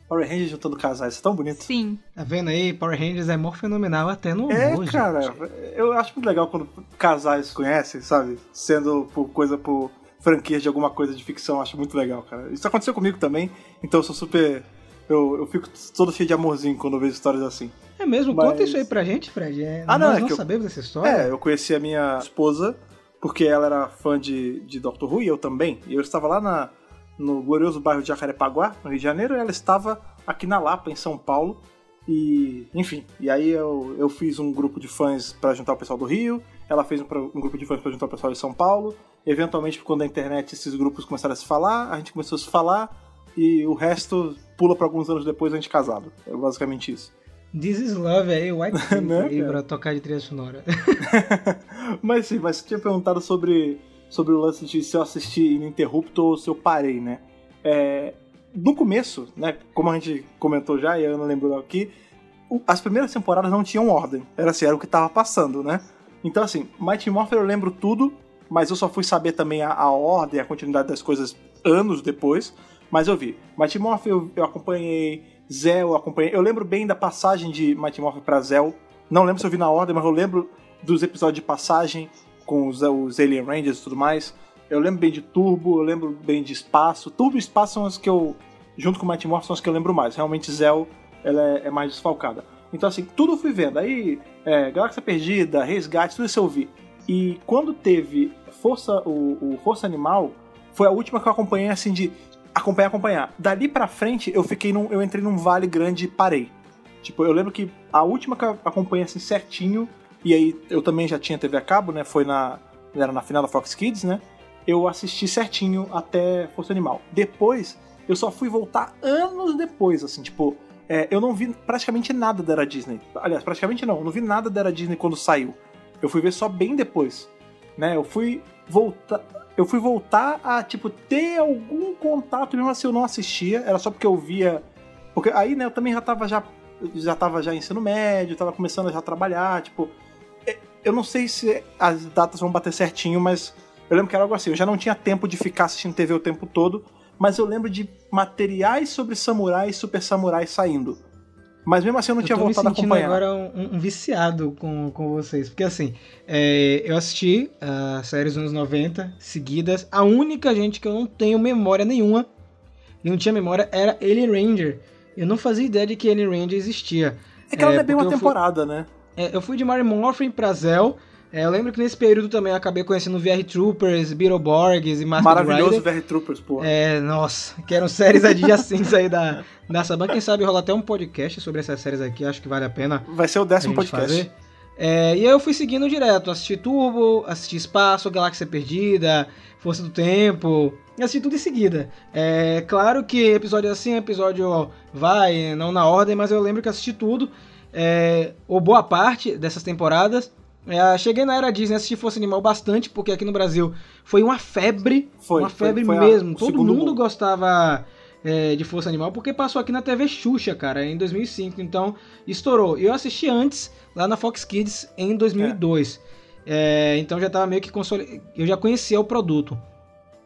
Power Rangers juntando casais, isso é tão bonito. Sim. Tá vendo aí? Power Rangers é amor fenomenal até no É, cara, gente. eu acho muito legal quando casais se conhecem, sabe? Sendo por coisa, por franquia de alguma coisa de ficção, eu acho muito legal, cara. Isso aconteceu comigo também, então eu sou super. Eu, eu fico todo cheio de amorzinho quando eu vejo histórias assim. É mesmo? Mas- Conta isso aí pra gente, Fred. É, Ah, não, nós é não que eu- sabemos dessa história. É, eu conheci a minha esposa porque ela era fã de, de Doctor Who e eu também. E eu estava lá na, no glorioso bairro de Jacarepaguá, no Rio de Janeiro, e ela estava aqui na Lapa, em São Paulo. E, enfim, e aí eu, eu fiz um grupo de fãs pra juntar o pessoal do Rio, ela fez um, um grupo de fãs pra juntar o pessoal de São Paulo. Eventualmente, quando a internet esses grupos começaram a se falar, a gente começou a se falar e o resto pula pra alguns anos depois a gente casado. É basicamente isso. This is Love aí, White Snake Né, aí cara? pra tocar de trilha sonora. mas sim, mas você tinha perguntado sobre, sobre o lance de se eu assisti ininterrupto ou se eu parei, né? É, no começo, né, como a gente comentou já, e a Ana lembrou aqui, as primeiras temporadas não tinham ordem. Era assim, era o que tava passando, né? Então, assim, Mighty Morphin eu lembro tudo, mas eu só fui saber também a, a ordem, a continuidade das coisas anos depois. Mas eu vi. Mighty Morphin eu, eu acompanhei, Zell eu acompanhei. Eu lembro bem da passagem de Mighty Morphin pra Zell. Não lembro se eu vi na ordem, mas eu lembro dos episódios de passagem com os, os Alien Rangers e tudo mais. Eu lembro bem de Turbo, eu lembro bem de Espaço. Turbo e Espaço são as que eu, junto com Mighty Morphin, são as que eu lembro mais. Realmente Zell, ela é, é mais desfalcada. Então assim, tudo eu fui vendo. Aí, é, Galáxia Perdida, Resgate, tudo isso eu vi. E quando teve Força, o, o Força Animal, foi a última que eu acompanhei, assim, de acompanhar, acompanhar. Dali pra frente, eu fiquei num, eu entrei num vale grande e parei. Tipo, eu lembro que a última que eu acompanhei, assim, certinho, e aí eu também já tinha TV a cabo, né, foi na, era na final da Fox Kids, né, eu assisti certinho até Força Animal. Depois, eu só fui voltar anos depois, assim, tipo, é, eu não vi praticamente nada da Era Disney. Aliás, praticamente não, eu não vi nada da Era Disney quando saiu. Eu fui ver só bem depois, né? Eu fui voltar, eu fui voltar a tipo ter algum contato mesmo assim eu não assistia, era só porque eu via, porque aí, né, eu também já tava já já tava já em ensino médio, tava começando a já trabalhar, tipo, é, eu não sei se as datas vão bater certinho, mas eu lembro que era algo assim, eu já não tinha tempo de ficar assistindo TV o tempo todo, mas eu lembro de materiais sobre samurais super samurais saindo. Mas mesmo assim eu não eu tinha voltado a acompanhar. agora um, um, viciado com, com vocês. Porque assim, é, eu assisti as séries dos anos 90 seguidas. A única gente que eu não tenho memória nenhuma, e não tinha memória, era Alien Ranger. Eu não fazia ideia de que Alien Ranger existia. É que ela é, não é bem uma temporada, fui, né? É, eu fui de Mary Morphin pra Zell. É, eu lembro que nesse período também eu acabei conhecendo VR Troopers, Beetleborgs e Masked Maravilhoso VR Troopers, pô. É, nossa, que eram séries adjacentes aí da, da Saban. Quem sabe rolar até um podcast sobre essas séries aqui, acho que vale a pena. Vai ser o décimo podcast. Fazer. É, e aí eu fui seguindo direto, assisti Turbo, assisti Espaço, Galáxia Perdida, Força do Tempo, assisti tudo em seguida. É claro que episódio assim, episódio vai, não na ordem, mas eu lembro que assisti tudo, é, ou boa parte dessas temporadas, é, cheguei na era Disney, assisti Força Animal bastante, porque aqui no Brasil foi uma febre, foi, uma febre foi, foi mesmo. A, Todo mundo gostava é, de Força Animal, porque passou aqui na TV Xuxa, cara, em 2005. Então, estourou. Eu assisti antes, lá na Fox Kids, em 2002. É. É, então já tava meio que consolidado. Eu já conhecia o produto.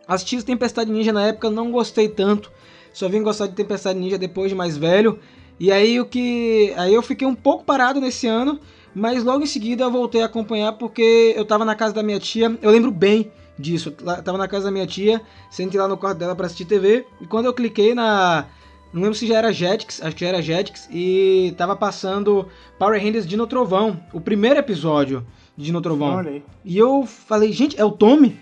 Assisti Tempestade Ninja na época, não gostei tanto. Só vim gostar de Tempestade Ninja depois de mais velho. E aí o que. Aí eu fiquei um pouco parado nesse ano. Mas logo em seguida eu voltei a acompanhar porque eu tava na casa da minha tia. Eu lembro bem disso. Eu tava na casa da minha tia, sentei lá no quarto dela para assistir TV. E quando eu cliquei na. Não lembro se já era Jetix, acho que já era Jetix. E tava passando Power Rangers Dino Trovão, o primeiro episódio de Dino Trovão. E eu falei, gente, é o Tommy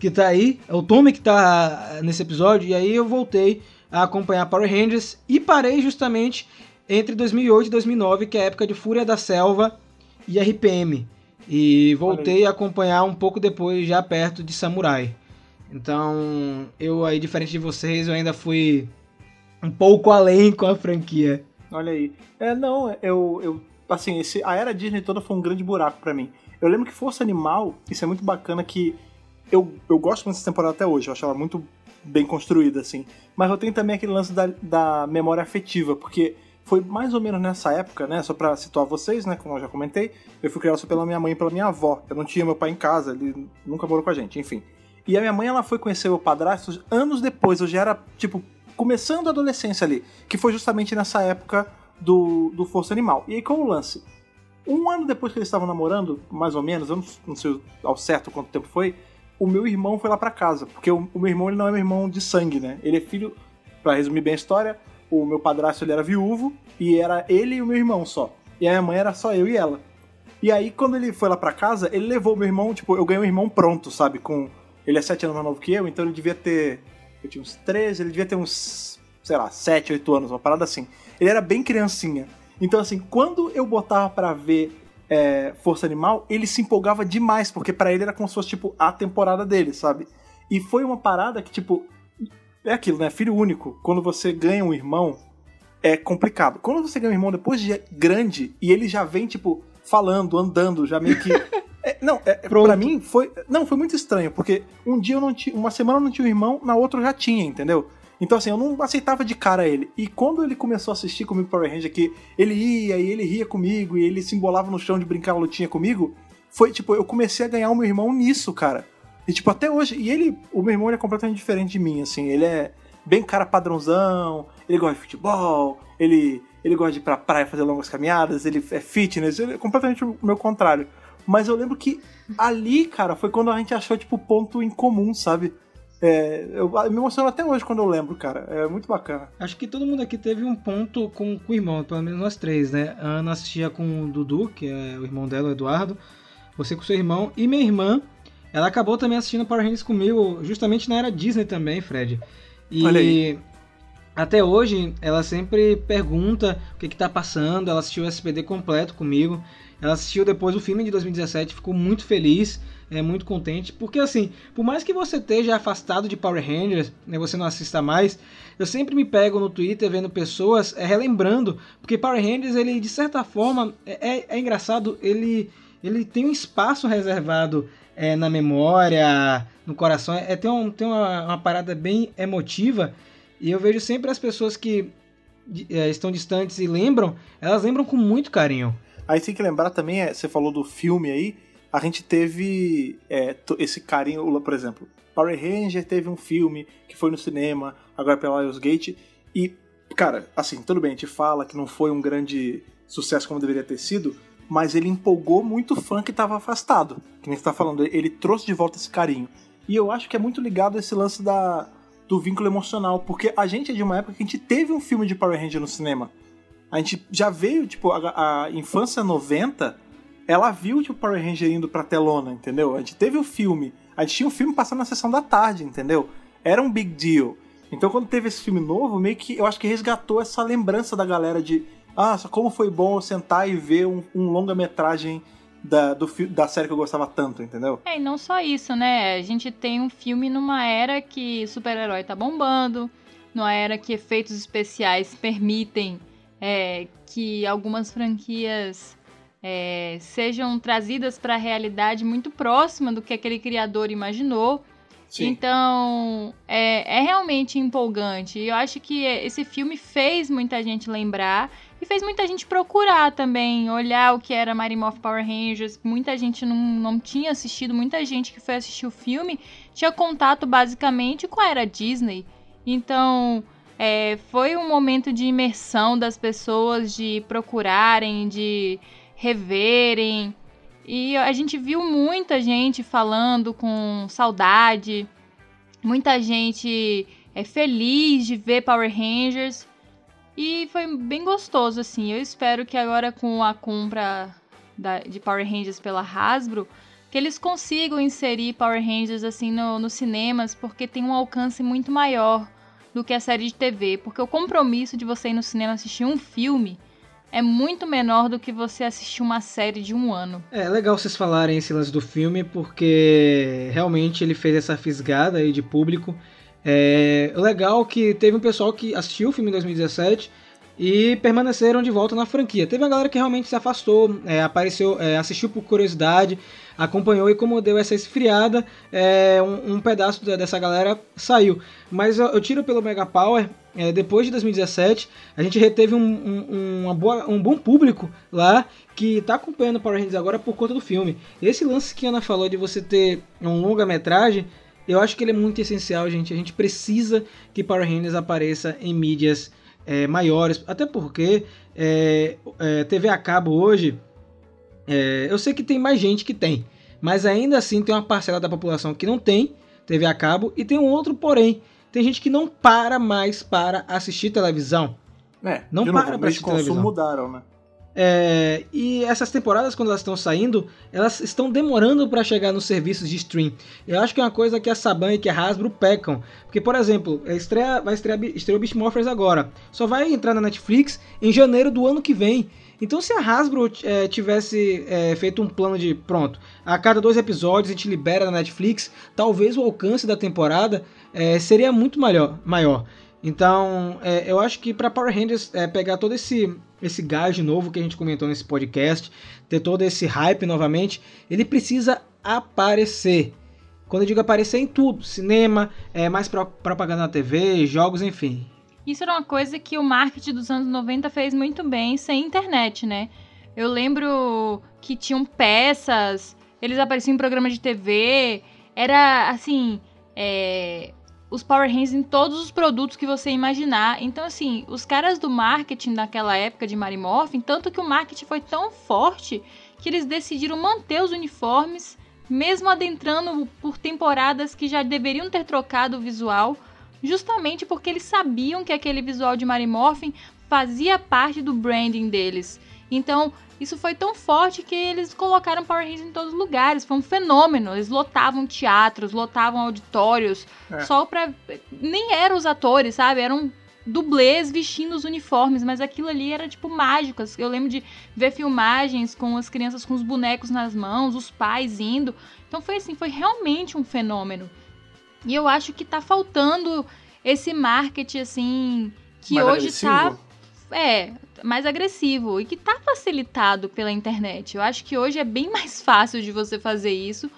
que tá aí, é o Tommy que tá nesse episódio. E aí eu voltei a acompanhar Power Rangers e parei justamente entre 2008 e 2009, que é a época de Fúria da Selva e RPM. E voltei a acompanhar um pouco depois, já perto de Samurai. Então, eu aí, diferente de vocês, eu ainda fui um pouco além com a franquia. Olha aí. É, não, eu, eu assim, esse, a era Disney toda foi um grande buraco para mim. Eu lembro que Força Animal, isso é muito bacana que eu, eu gosto muito dessa temporada até hoje, eu acho ela muito bem construída, assim. Mas eu tenho também aquele lance da, da memória afetiva, porque foi mais ou menos nessa época, né? Só pra situar vocês, né? Como eu já comentei, eu fui criado só pela minha mãe e pela minha avó. Eu não tinha meu pai em casa, ele nunca morou com a gente, enfim. E a minha mãe, ela foi conhecer o padrasto anos depois, eu já era, tipo, começando a adolescência ali, que foi justamente nessa época do, do Força Animal. E aí qual o lance? Um ano depois que eles estavam namorando, mais ou menos, eu não, não sei ao certo quanto tempo foi, o meu irmão foi lá para casa, porque o, o, meu irmão ele não é meu irmão de sangue, né? Ele é filho, para resumir bem a história, o meu padrasto ele era viúvo e era ele e o meu irmão só. E a minha mãe era só eu e ela. E aí, quando ele foi lá pra casa, ele levou meu irmão, tipo, eu ganhei um irmão pronto, sabe? Com. Ele é 7 anos mais novo que eu, então ele devia ter. Eu tinha uns 13, ele devia ter uns, sei lá, 7, 8 anos, uma parada assim. Ele era bem criancinha. Então, assim, quando eu botava para ver é, Força Animal, ele se empolgava demais, porque para ele era como se fosse, tipo, a temporada dele, sabe? E foi uma parada que, tipo, é aquilo, né? Filho único, quando você ganha um irmão, é complicado. Quando você ganha um irmão depois de grande e ele já vem, tipo, falando, andando, já meio que. É, não, é, pra mim foi. Não, foi muito estranho, porque um dia eu não tinha. Uma semana eu não tinha um irmão, na outra eu já tinha, entendeu? Então, assim, eu não aceitava de cara ele. E quando ele começou a assistir comigo Power Ranger, que ele ia e ele ria comigo e ele se embolava no chão de brincar lutinha comigo, foi tipo, eu comecei a ganhar o meu irmão nisso, cara. E, tipo, até hoje. E ele, o meu irmão, ele é completamente diferente de mim, assim. Ele é bem cara padrãozão, ele gosta de futebol, ele, ele gosta de ir pra praia fazer longas caminhadas, ele é fitness, ele é completamente o meu contrário. Mas eu lembro que ali, cara, foi quando a gente achou, tipo, ponto em comum, sabe? É, eu, me emociono até hoje quando eu lembro, cara. É muito bacana. Acho que todo mundo aqui teve um ponto com, com o irmão, pelo menos nós três, né? A Ana assistia com o Dudu, que é o irmão dela, o Eduardo. Você com seu irmão. E minha irmã, ela acabou também assistindo Power Rangers comigo, justamente na era Disney também, Fred. E Olha aí. até hoje ela sempre pergunta o que, que tá passando. Ela assistiu o SPD completo comigo. Ela assistiu depois o filme de 2017, ficou muito feliz, é muito contente, porque assim, por mais que você esteja afastado de Power Rangers, né, você não assista mais, eu sempre me pego no Twitter vendo pessoas é, relembrando, porque Power Rangers ele de certa forma é, é, é engraçado, ele ele tem um espaço reservado é, na memória, no coração, é, tem, um, tem uma, uma parada bem emotiva e eu vejo sempre as pessoas que é, estão distantes e lembram, elas lembram com muito carinho. Aí tem que lembrar também, é, você falou do filme aí, a gente teve é, esse carinho, por exemplo, Power Ranger teve um filme que foi no cinema, agora pela Lionsgate, e, cara, assim, tudo bem, a gente fala que não foi um grande sucesso como deveria ter sido, mas ele empolgou muito fã que estava afastado. Que nem você tá falando, ele trouxe de volta esse carinho. E eu acho que é muito ligado a esse lance da, do vínculo emocional, porque a gente é de uma época que a gente teve um filme de Power Ranger no cinema. A gente já veio, tipo, a, a infância 90, ela viu, tipo, Power Ranger indo pra telona, entendeu? A gente teve o filme, a gente tinha o um filme passando na sessão da tarde, entendeu? Era um big deal. Então quando teve esse filme novo, meio que eu acho que resgatou essa lembrança da galera de ah, como foi bom sentar e ver um, um longa-metragem da, do, da série que eu gostava tanto, entendeu? É, e não só isso, né? A gente tem um filme numa era que super-herói tá bombando, numa era que efeitos especiais permitem é, que algumas franquias é, sejam trazidas para a realidade muito próxima do que aquele criador imaginou. Sim. Então, é, é realmente empolgante. E eu acho que esse filme fez muita gente lembrar e fez muita gente procurar também, olhar o que era Mighty Morph Power Rangers. Muita gente não, não tinha assistido, muita gente que foi assistir o filme tinha contato basicamente com a era Disney. Então, é, foi um momento de imersão das pessoas, de procurarem, de reverem. E a gente viu muita gente falando com saudade, muita gente é feliz de ver Power Rangers. E foi bem gostoso, assim. Eu espero que agora com a compra da, de Power Rangers pela Hasbro, que eles consigam inserir Power Rangers assim no, nos cinemas, porque tem um alcance muito maior do que a série de TV. Porque o compromisso de você ir no cinema assistir um filme é muito menor do que você assistir uma série de um ano. É legal vocês falarem esse lance do filme, porque realmente ele fez essa fisgada aí de público. É legal que teve um pessoal que assistiu o filme em 2017 e permaneceram de volta na franquia. Teve uma galera que realmente se afastou, é, apareceu, é, assistiu por curiosidade, acompanhou e como deu essa esfriada, é, um, um, pedaço dessa galera saiu. Mas eu, eu tiro pelo Mega Power, é, depois de 2017, a gente reteve um, um, boa, um bom público lá que está acompanhando Power Rangers agora por conta do filme. Esse lance que a Ana falou de você ter um longa-metragem, eu acho que ele é muito essencial, gente. A gente precisa que Power Rangers apareça em mídias é, maiores, até porque é, é, TV a cabo hoje, é, eu sei que tem mais gente que tem, mas ainda assim tem uma parcela da população que não tem TV a cabo e tem um outro porém, tem gente que não para mais para assistir televisão. É, não para para assistir televisão. mudaram, né? É, e essas temporadas, quando elas estão saindo, elas estão demorando para chegar nos serviços de stream. Eu acho que é uma coisa que a Saban e que a Hasbro pecam. Porque, por exemplo, estreia, vai estrear, estreou Beast Morphers agora. Só vai entrar na Netflix em janeiro do ano que vem. Então, se a Hasbro é, tivesse é, feito um plano de pronto, a cada dois episódios a gente libera na Netflix, talvez o alcance da temporada é, seria muito maior. maior. Então, é, eu acho que para Power Rangers é, pegar todo esse esse gás novo que a gente comentou nesse podcast, ter todo esse hype novamente, ele precisa aparecer. Quando eu digo aparecer em tudo, cinema, é mais propaganda na TV, jogos, enfim. Isso era uma coisa que o marketing dos anos 90 fez muito bem sem internet, né? Eu lembro que tinham peças, eles apareciam em programas de TV, era assim, é, os Power Rangers em todos os produtos que você imaginar. Então, assim, os caras do marketing daquela época de Mary Morphin, tanto que o marketing foi tão forte que eles decidiram manter os uniformes, mesmo adentrando por temporadas que já deveriam ter trocado o visual, justamente porque eles sabiam que aquele visual de Mary Morphin fazia parte do branding deles. Então, isso foi tão forte que eles colocaram Power Rangers em todos os lugares. Foi um fenômeno. Eles lotavam teatros, lotavam auditórios, é. só pra. Nem eram os atores, sabe? Eram dublês vestindo os uniformes, mas aquilo ali era tipo mágico. Eu lembro de ver filmagens com as crianças com os bonecos nas mãos, os pais indo. Então foi assim, foi realmente um fenômeno. E eu acho que tá faltando esse marketing assim que mais hoje agressivo. tá é, mais agressivo e que tá facilitado pela internet. Eu acho que hoje é bem mais fácil de você fazer isso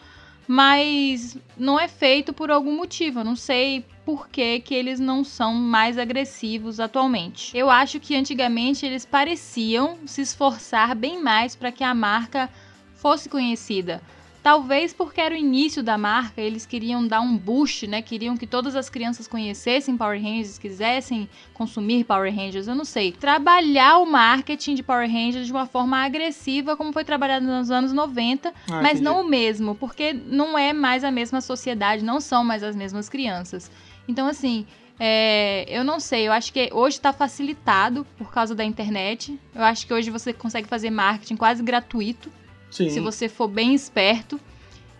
mas não é feito por algum motivo. Eu não sei por que, que eles não são mais agressivos atualmente. Eu acho que antigamente eles pareciam se esforçar bem mais para que a marca fosse conhecida. Talvez porque era o início da marca, eles queriam dar um boost, né? Queriam que todas as crianças conhecessem Power Rangers, quisessem consumir Power Rangers, eu não sei. Trabalhar o marketing de Power Rangers de uma forma agressiva, como foi trabalhado nos anos 90, ah, mas entendi. não o mesmo, porque não é mais a mesma sociedade, não são mais as mesmas crianças. Então, assim, é, eu não sei, eu acho que hoje está facilitado por causa da internet. Eu acho que hoje você consegue fazer marketing quase gratuito Sim. se você for bem esperto.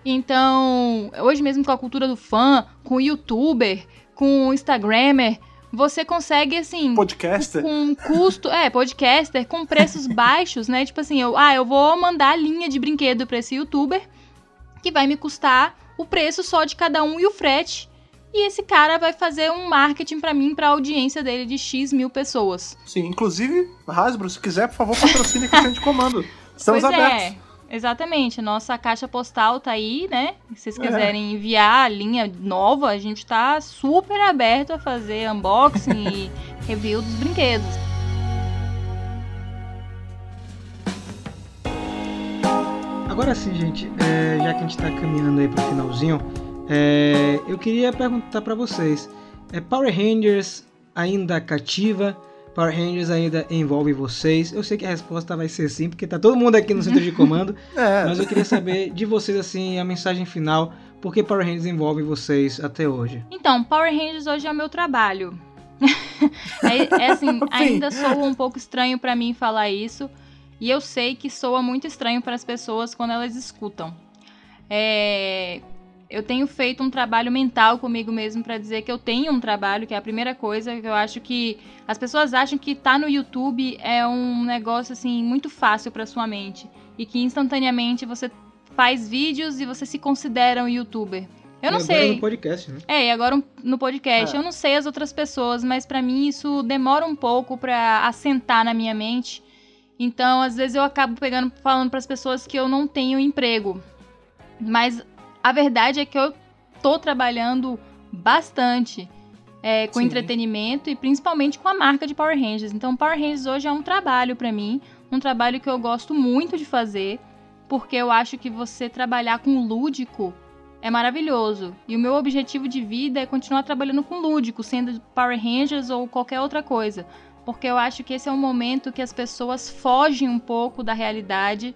Então, hoje mesmo com a cultura do fã, com o youtuber, com o instagrammer, você consegue, assim... Podcaster. Com custo... É, podcaster, com preços baixos, né? Tipo assim, eu, ah, eu vou mandar a linha de brinquedo para esse youtuber, que vai me custar o preço só de cada um e o frete. E esse cara vai fazer um marketing para mim, pra audiência dele de X mil pessoas. Sim, inclusive, Hasbro, se quiser, por favor, patrocine aqui a de comando. Estamos pois é. abertos. É. Exatamente. Nossa caixa postal tá aí, né? Se vocês é. quiserem é. enviar a linha nova, a gente tá super aberto a fazer unboxing e review dos brinquedos. Agora sim, gente, é, já que a gente tá caminhando aí pro finalzinho, é, eu queria perguntar para vocês: é Power Rangers ainda cativa? Power Rangers ainda envolve vocês? Eu sei que a resposta vai ser sim, porque tá todo mundo aqui no centro de comando. é. Mas eu queria saber de vocês, assim, a mensagem final. Por que Power Rangers envolve vocês até hoje? Então, Power Rangers hoje é o meu trabalho. é, é, assim, ainda soa um pouco estranho para mim falar isso. E eu sei que soa muito estranho para as pessoas quando elas escutam. É, eu tenho feito um trabalho mental comigo mesmo para dizer que eu tenho um trabalho, que é a primeira coisa que eu acho que as pessoas acham que tá no YouTube é um negócio assim muito fácil para sua mente e que instantaneamente você faz vídeos e você se considera um youtuber. Eu não e sei. Agora no podcast, né? É, e agora no podcast. É. Eu não sei as outras pessoas, mas para mim isso demora um pouco para assentar na minha mente. Então, às vezes eu acabo pegando falando para as pessoas que eu não tenho emprego. Mas a verdade é que eu tô trabalhando bastante é, com Sim. entretenimento e principalmente com a marca de Power Rangers. Então, Power Rangers hoje é um trabalho para mim, um trabalho que eu gosto muito de fazer, porque eu acho que você trabalhar com lúdico é maravilhoso. E o meu objetivo de vida é continuar trabalhando com lúdico, sendo Power Rangers ou qualquer outra coisa. Porque eu acho que esse é um momento que as pessoas fogem um pouco da realidade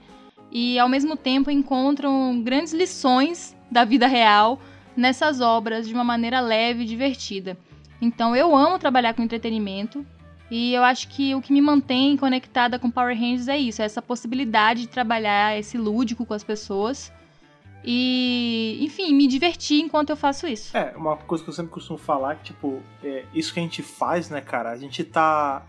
e ao mesmo tempo encontram grandes lições da vida real nessas obras de uma maneira leve e divertida. Então eu amo trabalhar com entretenimento e eu acho que o que me mantém conectada com Power Rangers é isso, é essa possibilidade de trabalhar esse lúdico com as pessoas e, enfim, me divertir enquanto eu faço isso. É, uma coisa que eu sempre costumo falar que, tipo, é, isso que a gente faz, né, cara, a gente tá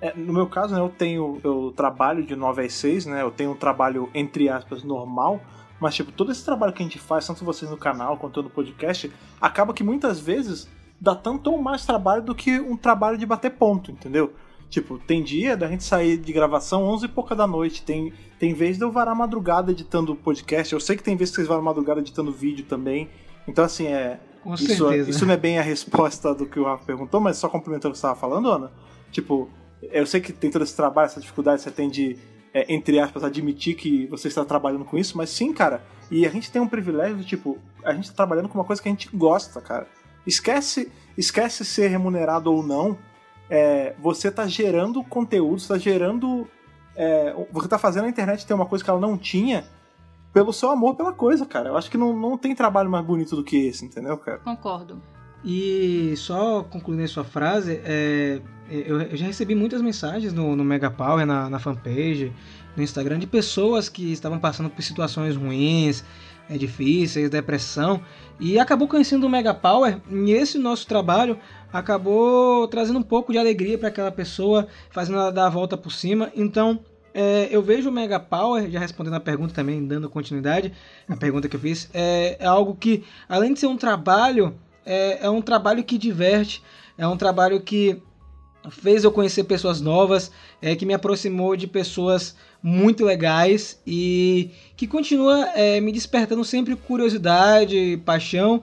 é, no meu caso, né, eu tenho. Eu trabalho de 9 às 6, né? Eu tenho um trabalho, entre aspas, normal. Mas, tipo, todo esse trabalho que a gente faz, tanto vocês no canal quanto no podcast, acaba que muitas vezes dá tanto ou mais trabalho do que um trabalho de bater ponto, entendeu? Tipo, tem dia da gente sair de gravação 11 e pouca da noite. Tem, tem vez de eu varar madrugada editando podcast. Eu sei que tem vezes que vocês varam madrugada editando vídeo também. Então, assim, é. Com isso, certeza. isso não é bem a resposta do que o Rafa perguntou, mas só complementando o que você estava falando, Ana. Tipo, eu sei que tem todo esse trabalho, essa dificuldade, você tem de, é, entre aspas, admitir que você está trabalhando com isso, mas sim, cara. E a gente tem um privilégio, tipo, a gente está trabalhando com uma coisa que a gente gosta, cara. Esquece, esquece ser remunerado ou não. É, você está gerando conteúdo, está gerando. É, você está fazendo a internet ter uma coisa que ela não tinha pelo seu amor pela coisa, cara. Eu acho que não, não tem trabalho mais bonito do que esse, entendeu, cara? Concordo. E só concluindo a sua frase, é, eu, eu, já recebi muitas mensagens no, no Mega Power, na, na fanpage, no Instagram, de pessoas que estavam passando por situações ruins, é, difíceis, depressão, e acabou conhecendo o Mega Power, e esse nosso trabalho acabou trazendo um pouco de alegria para aquela pessoa, fazendo ela dar a volta por cima. Então, é, eu vejo o Mega Power, já respondendo a pergunta também, dando continuidade à pergunta que eu fiz, é, é algo que, além de ser um trabalho, é, é um trabalho que diverte, é um trabalho que fez eu conhecer pessoas novas, é, que me aproximou de pessoas muito legais e que continua é, me despertando sempre curiosidade, paixão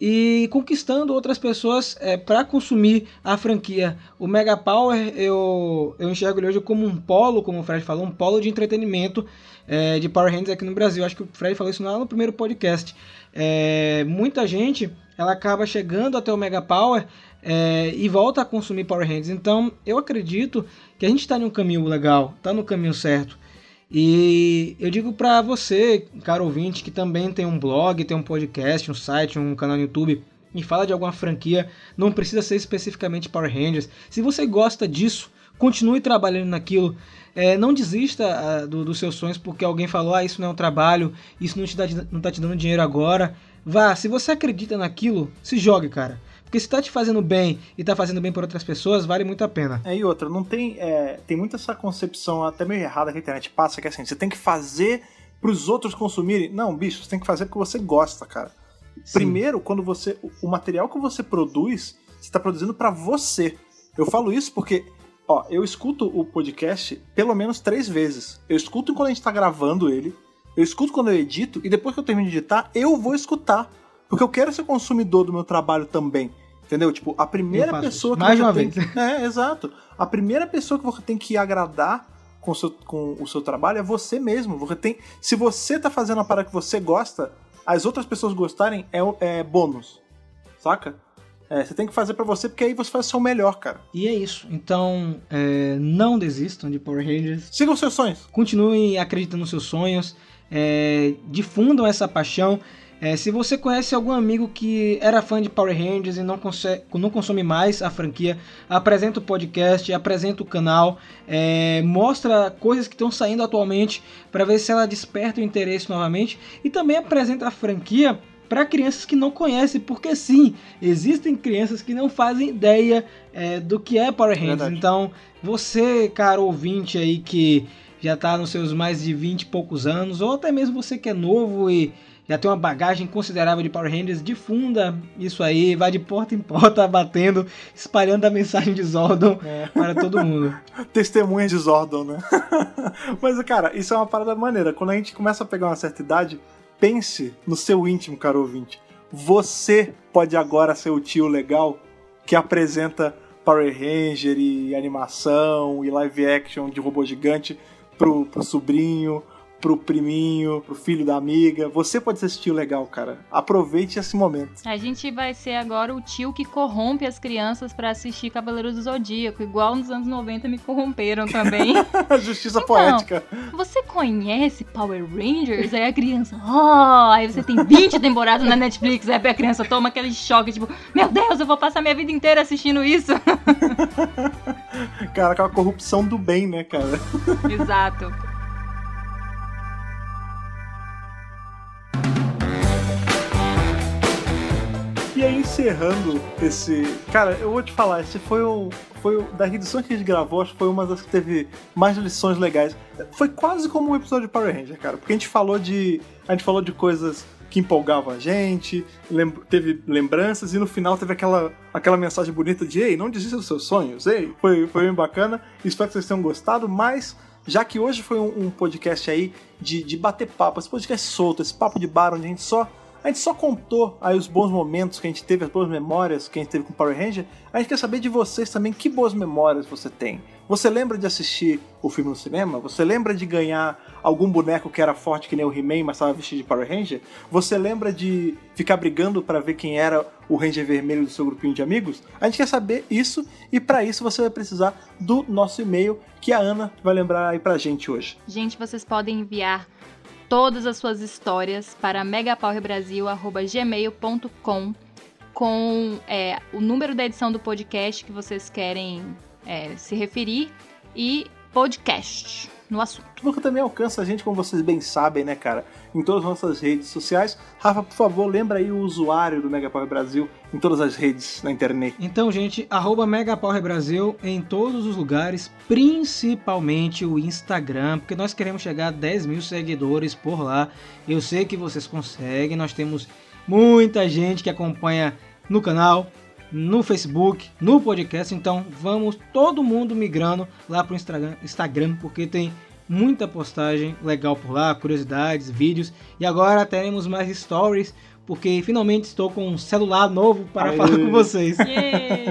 e conquistando outras pessoas é, para consumir a franquia. O Mega Power eu, eu enxergo ele hoje como um polo, como o Fred falou, um polo de entretenimento é, de Power Rangers aqui no Brasil. Acho que o Fred falou isso lá no primeiro podcast. É, muita gente ela acaba chegando até o Mega Power é, e volta a consumir Power Rangers. Então eu acredito que a gente está em um caminho legal, está no caminho certo. E eu digo para você, caro ouvinte, que também tem um blog, tem um podcast, um site, um canal no YouTube e fala de alguma franquia, não precisa ser especificamente Power Rangers. Se você gosta disso, continue trabalhando naquilo. É, não desista uh, do, dos seus sonhos porque alguém falou: ah, isso não é um trabalho, isso não, te dá, não tá te dando dinheiro agora. Vá, se você acredita naquilo, se jogue, cara. Porque se tá te fazendo bem e tá fazendo bem por outras pessoas, vale muito a pena. É, e outra, não tem. É, tem muita essa concepção até meio errada que a internet passa, que é assim, você tem que fazer pros outros consumirem. Não, bicho, você tem que fazer porque você gosta, cara. Sim. Primeiro, quando você. O material que você produz, você tá produzindo para você. Eu falo isso porque Ó, eu escuto o podcast pelo menos três vezes. Eu escuto quando a gente tá gravando ele, eu escuto quando eu edito, e depois que eu termino de editar, eu vou escutar. Porque eu quero ser consumidor do meu trabalho também. Entendeu? Tipo, a primeira pessoa que Mais uma tem... vez. É, exato. A primeira pessoa que você tem que agradar com o seu, com o seu trabalho é você mesmo. Você tem... Se você tá fazendo a parada que você gosta, as outras pessoas gostarem é, é bônus. Saca? É, você tem que fazer para você, porque aí você faz o seu melhor, cara. E é isso. Então, é, não desistam de Power Rangers. Sigam seus sonhos. Continuem acreditando nos seus sonhos. É, difundam essa paixão. É, se você conhece algum amigo que era fã de Power Rangers e não, consegue, não consome mais a franquia, apresenta o podcast, apresenta o canal, é, mostra coisas que estão saindo atualmente para ver se ela desperta o interesse novamente e também apresenta a franquia para crianças que não conhecem, porque sim, existem crianças que não fazem ideia é, do que é Power Rangers. Verdade. Então, você, caro ouvinte aí que já está nos seus mais de 20 e poucos anos, ou até mesmo você que é novo e já tem uma bagagem considerável de Power Rangers, difunda isso aí, vai de porta em porta batendo, espalhando a mensagem de Zordon é. para todo mundo. Testemunha de Zordon, né? Mas, cara, isso é uma parada maneira. Quando a gente começa a pegar uma certa idade, pense no seu íntimo, caro ouvinte. Você pode agora ser o tio legal que apresenta Power Ranger e animação e live action de robô gigante pro, pro sobrinho pro priminho, pro filho da amiga. Você pode ser esse tio legal, cara. Aproveite esse momento. A gente vai ser agora o tio que corrompe as crianças para assistir Cavaleiros do Zodíaco, igual nos anos 90 me corromperam também. Justiça então, poética. Você conhece Power Rangers? Aí a criança, oh, aí você tem 20 temporadas na Netflix, aí a criança toma aquele choque, tipo, meu Deus, eu vou passar minha vida inteira assistindo isso. cara, aquela corrupção do bem, né, cara? Exato. E aí, encerrando esse. Cara, eu vou te falar, esse foi o. Foi o, das edições que a gente gravou, acho que foi uma das que teve mais lições legais. Foi quase como um episódio de Power Ranger, cara. Porque a gente falou de. A gente falou de coisas que empolgavam a gente, lem teve lembranças e no final teve aquela, aquela mensagem bonita de ei, não desista dos seus sonhos, ei. Foi, foi bem bacana. Espero que vocês tenham gostado, mas já que hoje foi um, um podcast aí de, de bater papo, esse podcast solto, esse papo de bar onde a gente só a gente só contou aí os bons momentos que a gente teve, as boas memórias que a gente teve com Power Ranger. A gente quer saber de vocês também que boas memórias você tem. Você lembra de assistir o filme no cinema? Você lembra de ganhar algum boneco que era forte que nem o He-Man, mas estava vestido de Power Ranger? Você lembra de ficar brigando para ver quem era o Ranger vermelho do seu grupinho de amigos? A gente quer saber isso e para isso você vai precisar do nosso e-mail que a Ana vai lembrar aí pra gente hoje. Gente, vocês podem enviar todas as suas histórias para megapowerbrasil.gmail.com com é, o número da edição do podcast que vocês querem é, se referir e podcast no assunto. Porque também alcança a gente, como vocês bem sabem, né, cara? Em todas as nossas redes sociais. Rafa, por favor, lembra aí o usuário do Mega Power Brasil em todas as redes na internet. Então, gente, arroba Mega Power Brasil em todos os lugares, principalmente o Instagram, porque nós queremos chegar a 10 mil seguidores por lá. Eu sei que vocês conseguem, nós temos muita gente que acompanha no canal, no Facebook, no podcast. Então vamos todo mundo migrando lá para o Instagram, porque tem muita postagem legal por lá, curiosidades, vídeos. E agora teremos mais stories porque finalmente estou com um celular novo para Aê. falar com vocês.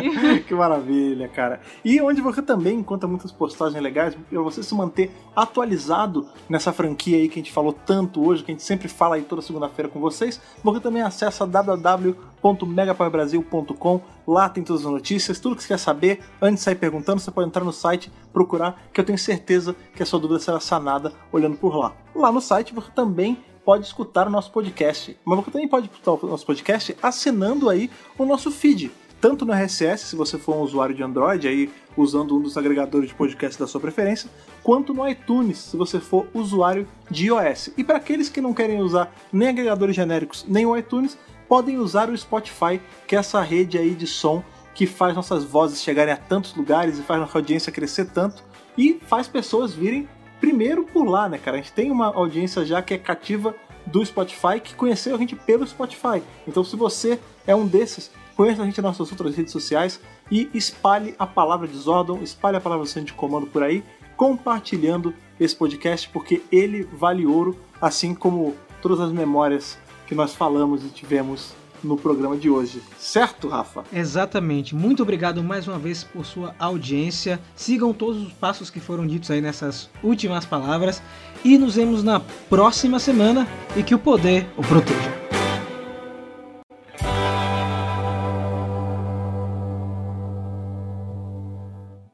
que maravilha, cara. E onde você também encontra muitas postagens legais, para você se manter atualizado nessa franquia aí que a gente falou tanto hoje, que a gente sempre fala aí toda segunda-feira com vocês, você também acessa www.megapowerbrasil.com. Lá tem todas as notícias, tudo que você quer saber, antes de sair perguntando, você pode entrar no site, procurar, que eu tenho certeza que a sua dúvida será sanada olhando por lá. Lá no site você também pode escutar o nosso podcast. Mas você também pode escutar o nosso podcast assinando aí o nosso feed. Tanto no RSS, se você for um usuário de Android, aí usando um dos agregadores de podcast da sua preferência, quanto no iTunes, se você for usuário de iOS. E para aqueles que não querem usar nem agregadores genéricos nem o iTunes, podem usar o Spotify, que é essa rede aí de som que faz nossas vozes chegarem a tantos lugares e faz nossa audiência crescer tanto e faz pessoas virem primeiro por lá, né, cara? A gente tem uma audiência já que é cativa do Spotify, que conheceu a gente pelo Spotify. Então, se você é um desses, conheça a gente nas nossas outras redes sociais e espalhe a palavra de Zordon, espalhe a palavra do de comando por aí, compartilhando esse podcast, porque ele vale ouro, assim como todas as memórias que nós falamos e tivemos no programa de hoje. Certo, Rafa? Exatamente. Muito obrigado mais uma vez por sua audiência. Sigam todos os passos que foram ditos aí nessas últimas palavras. E nos vemos na próxima semana e que o poder o proteja.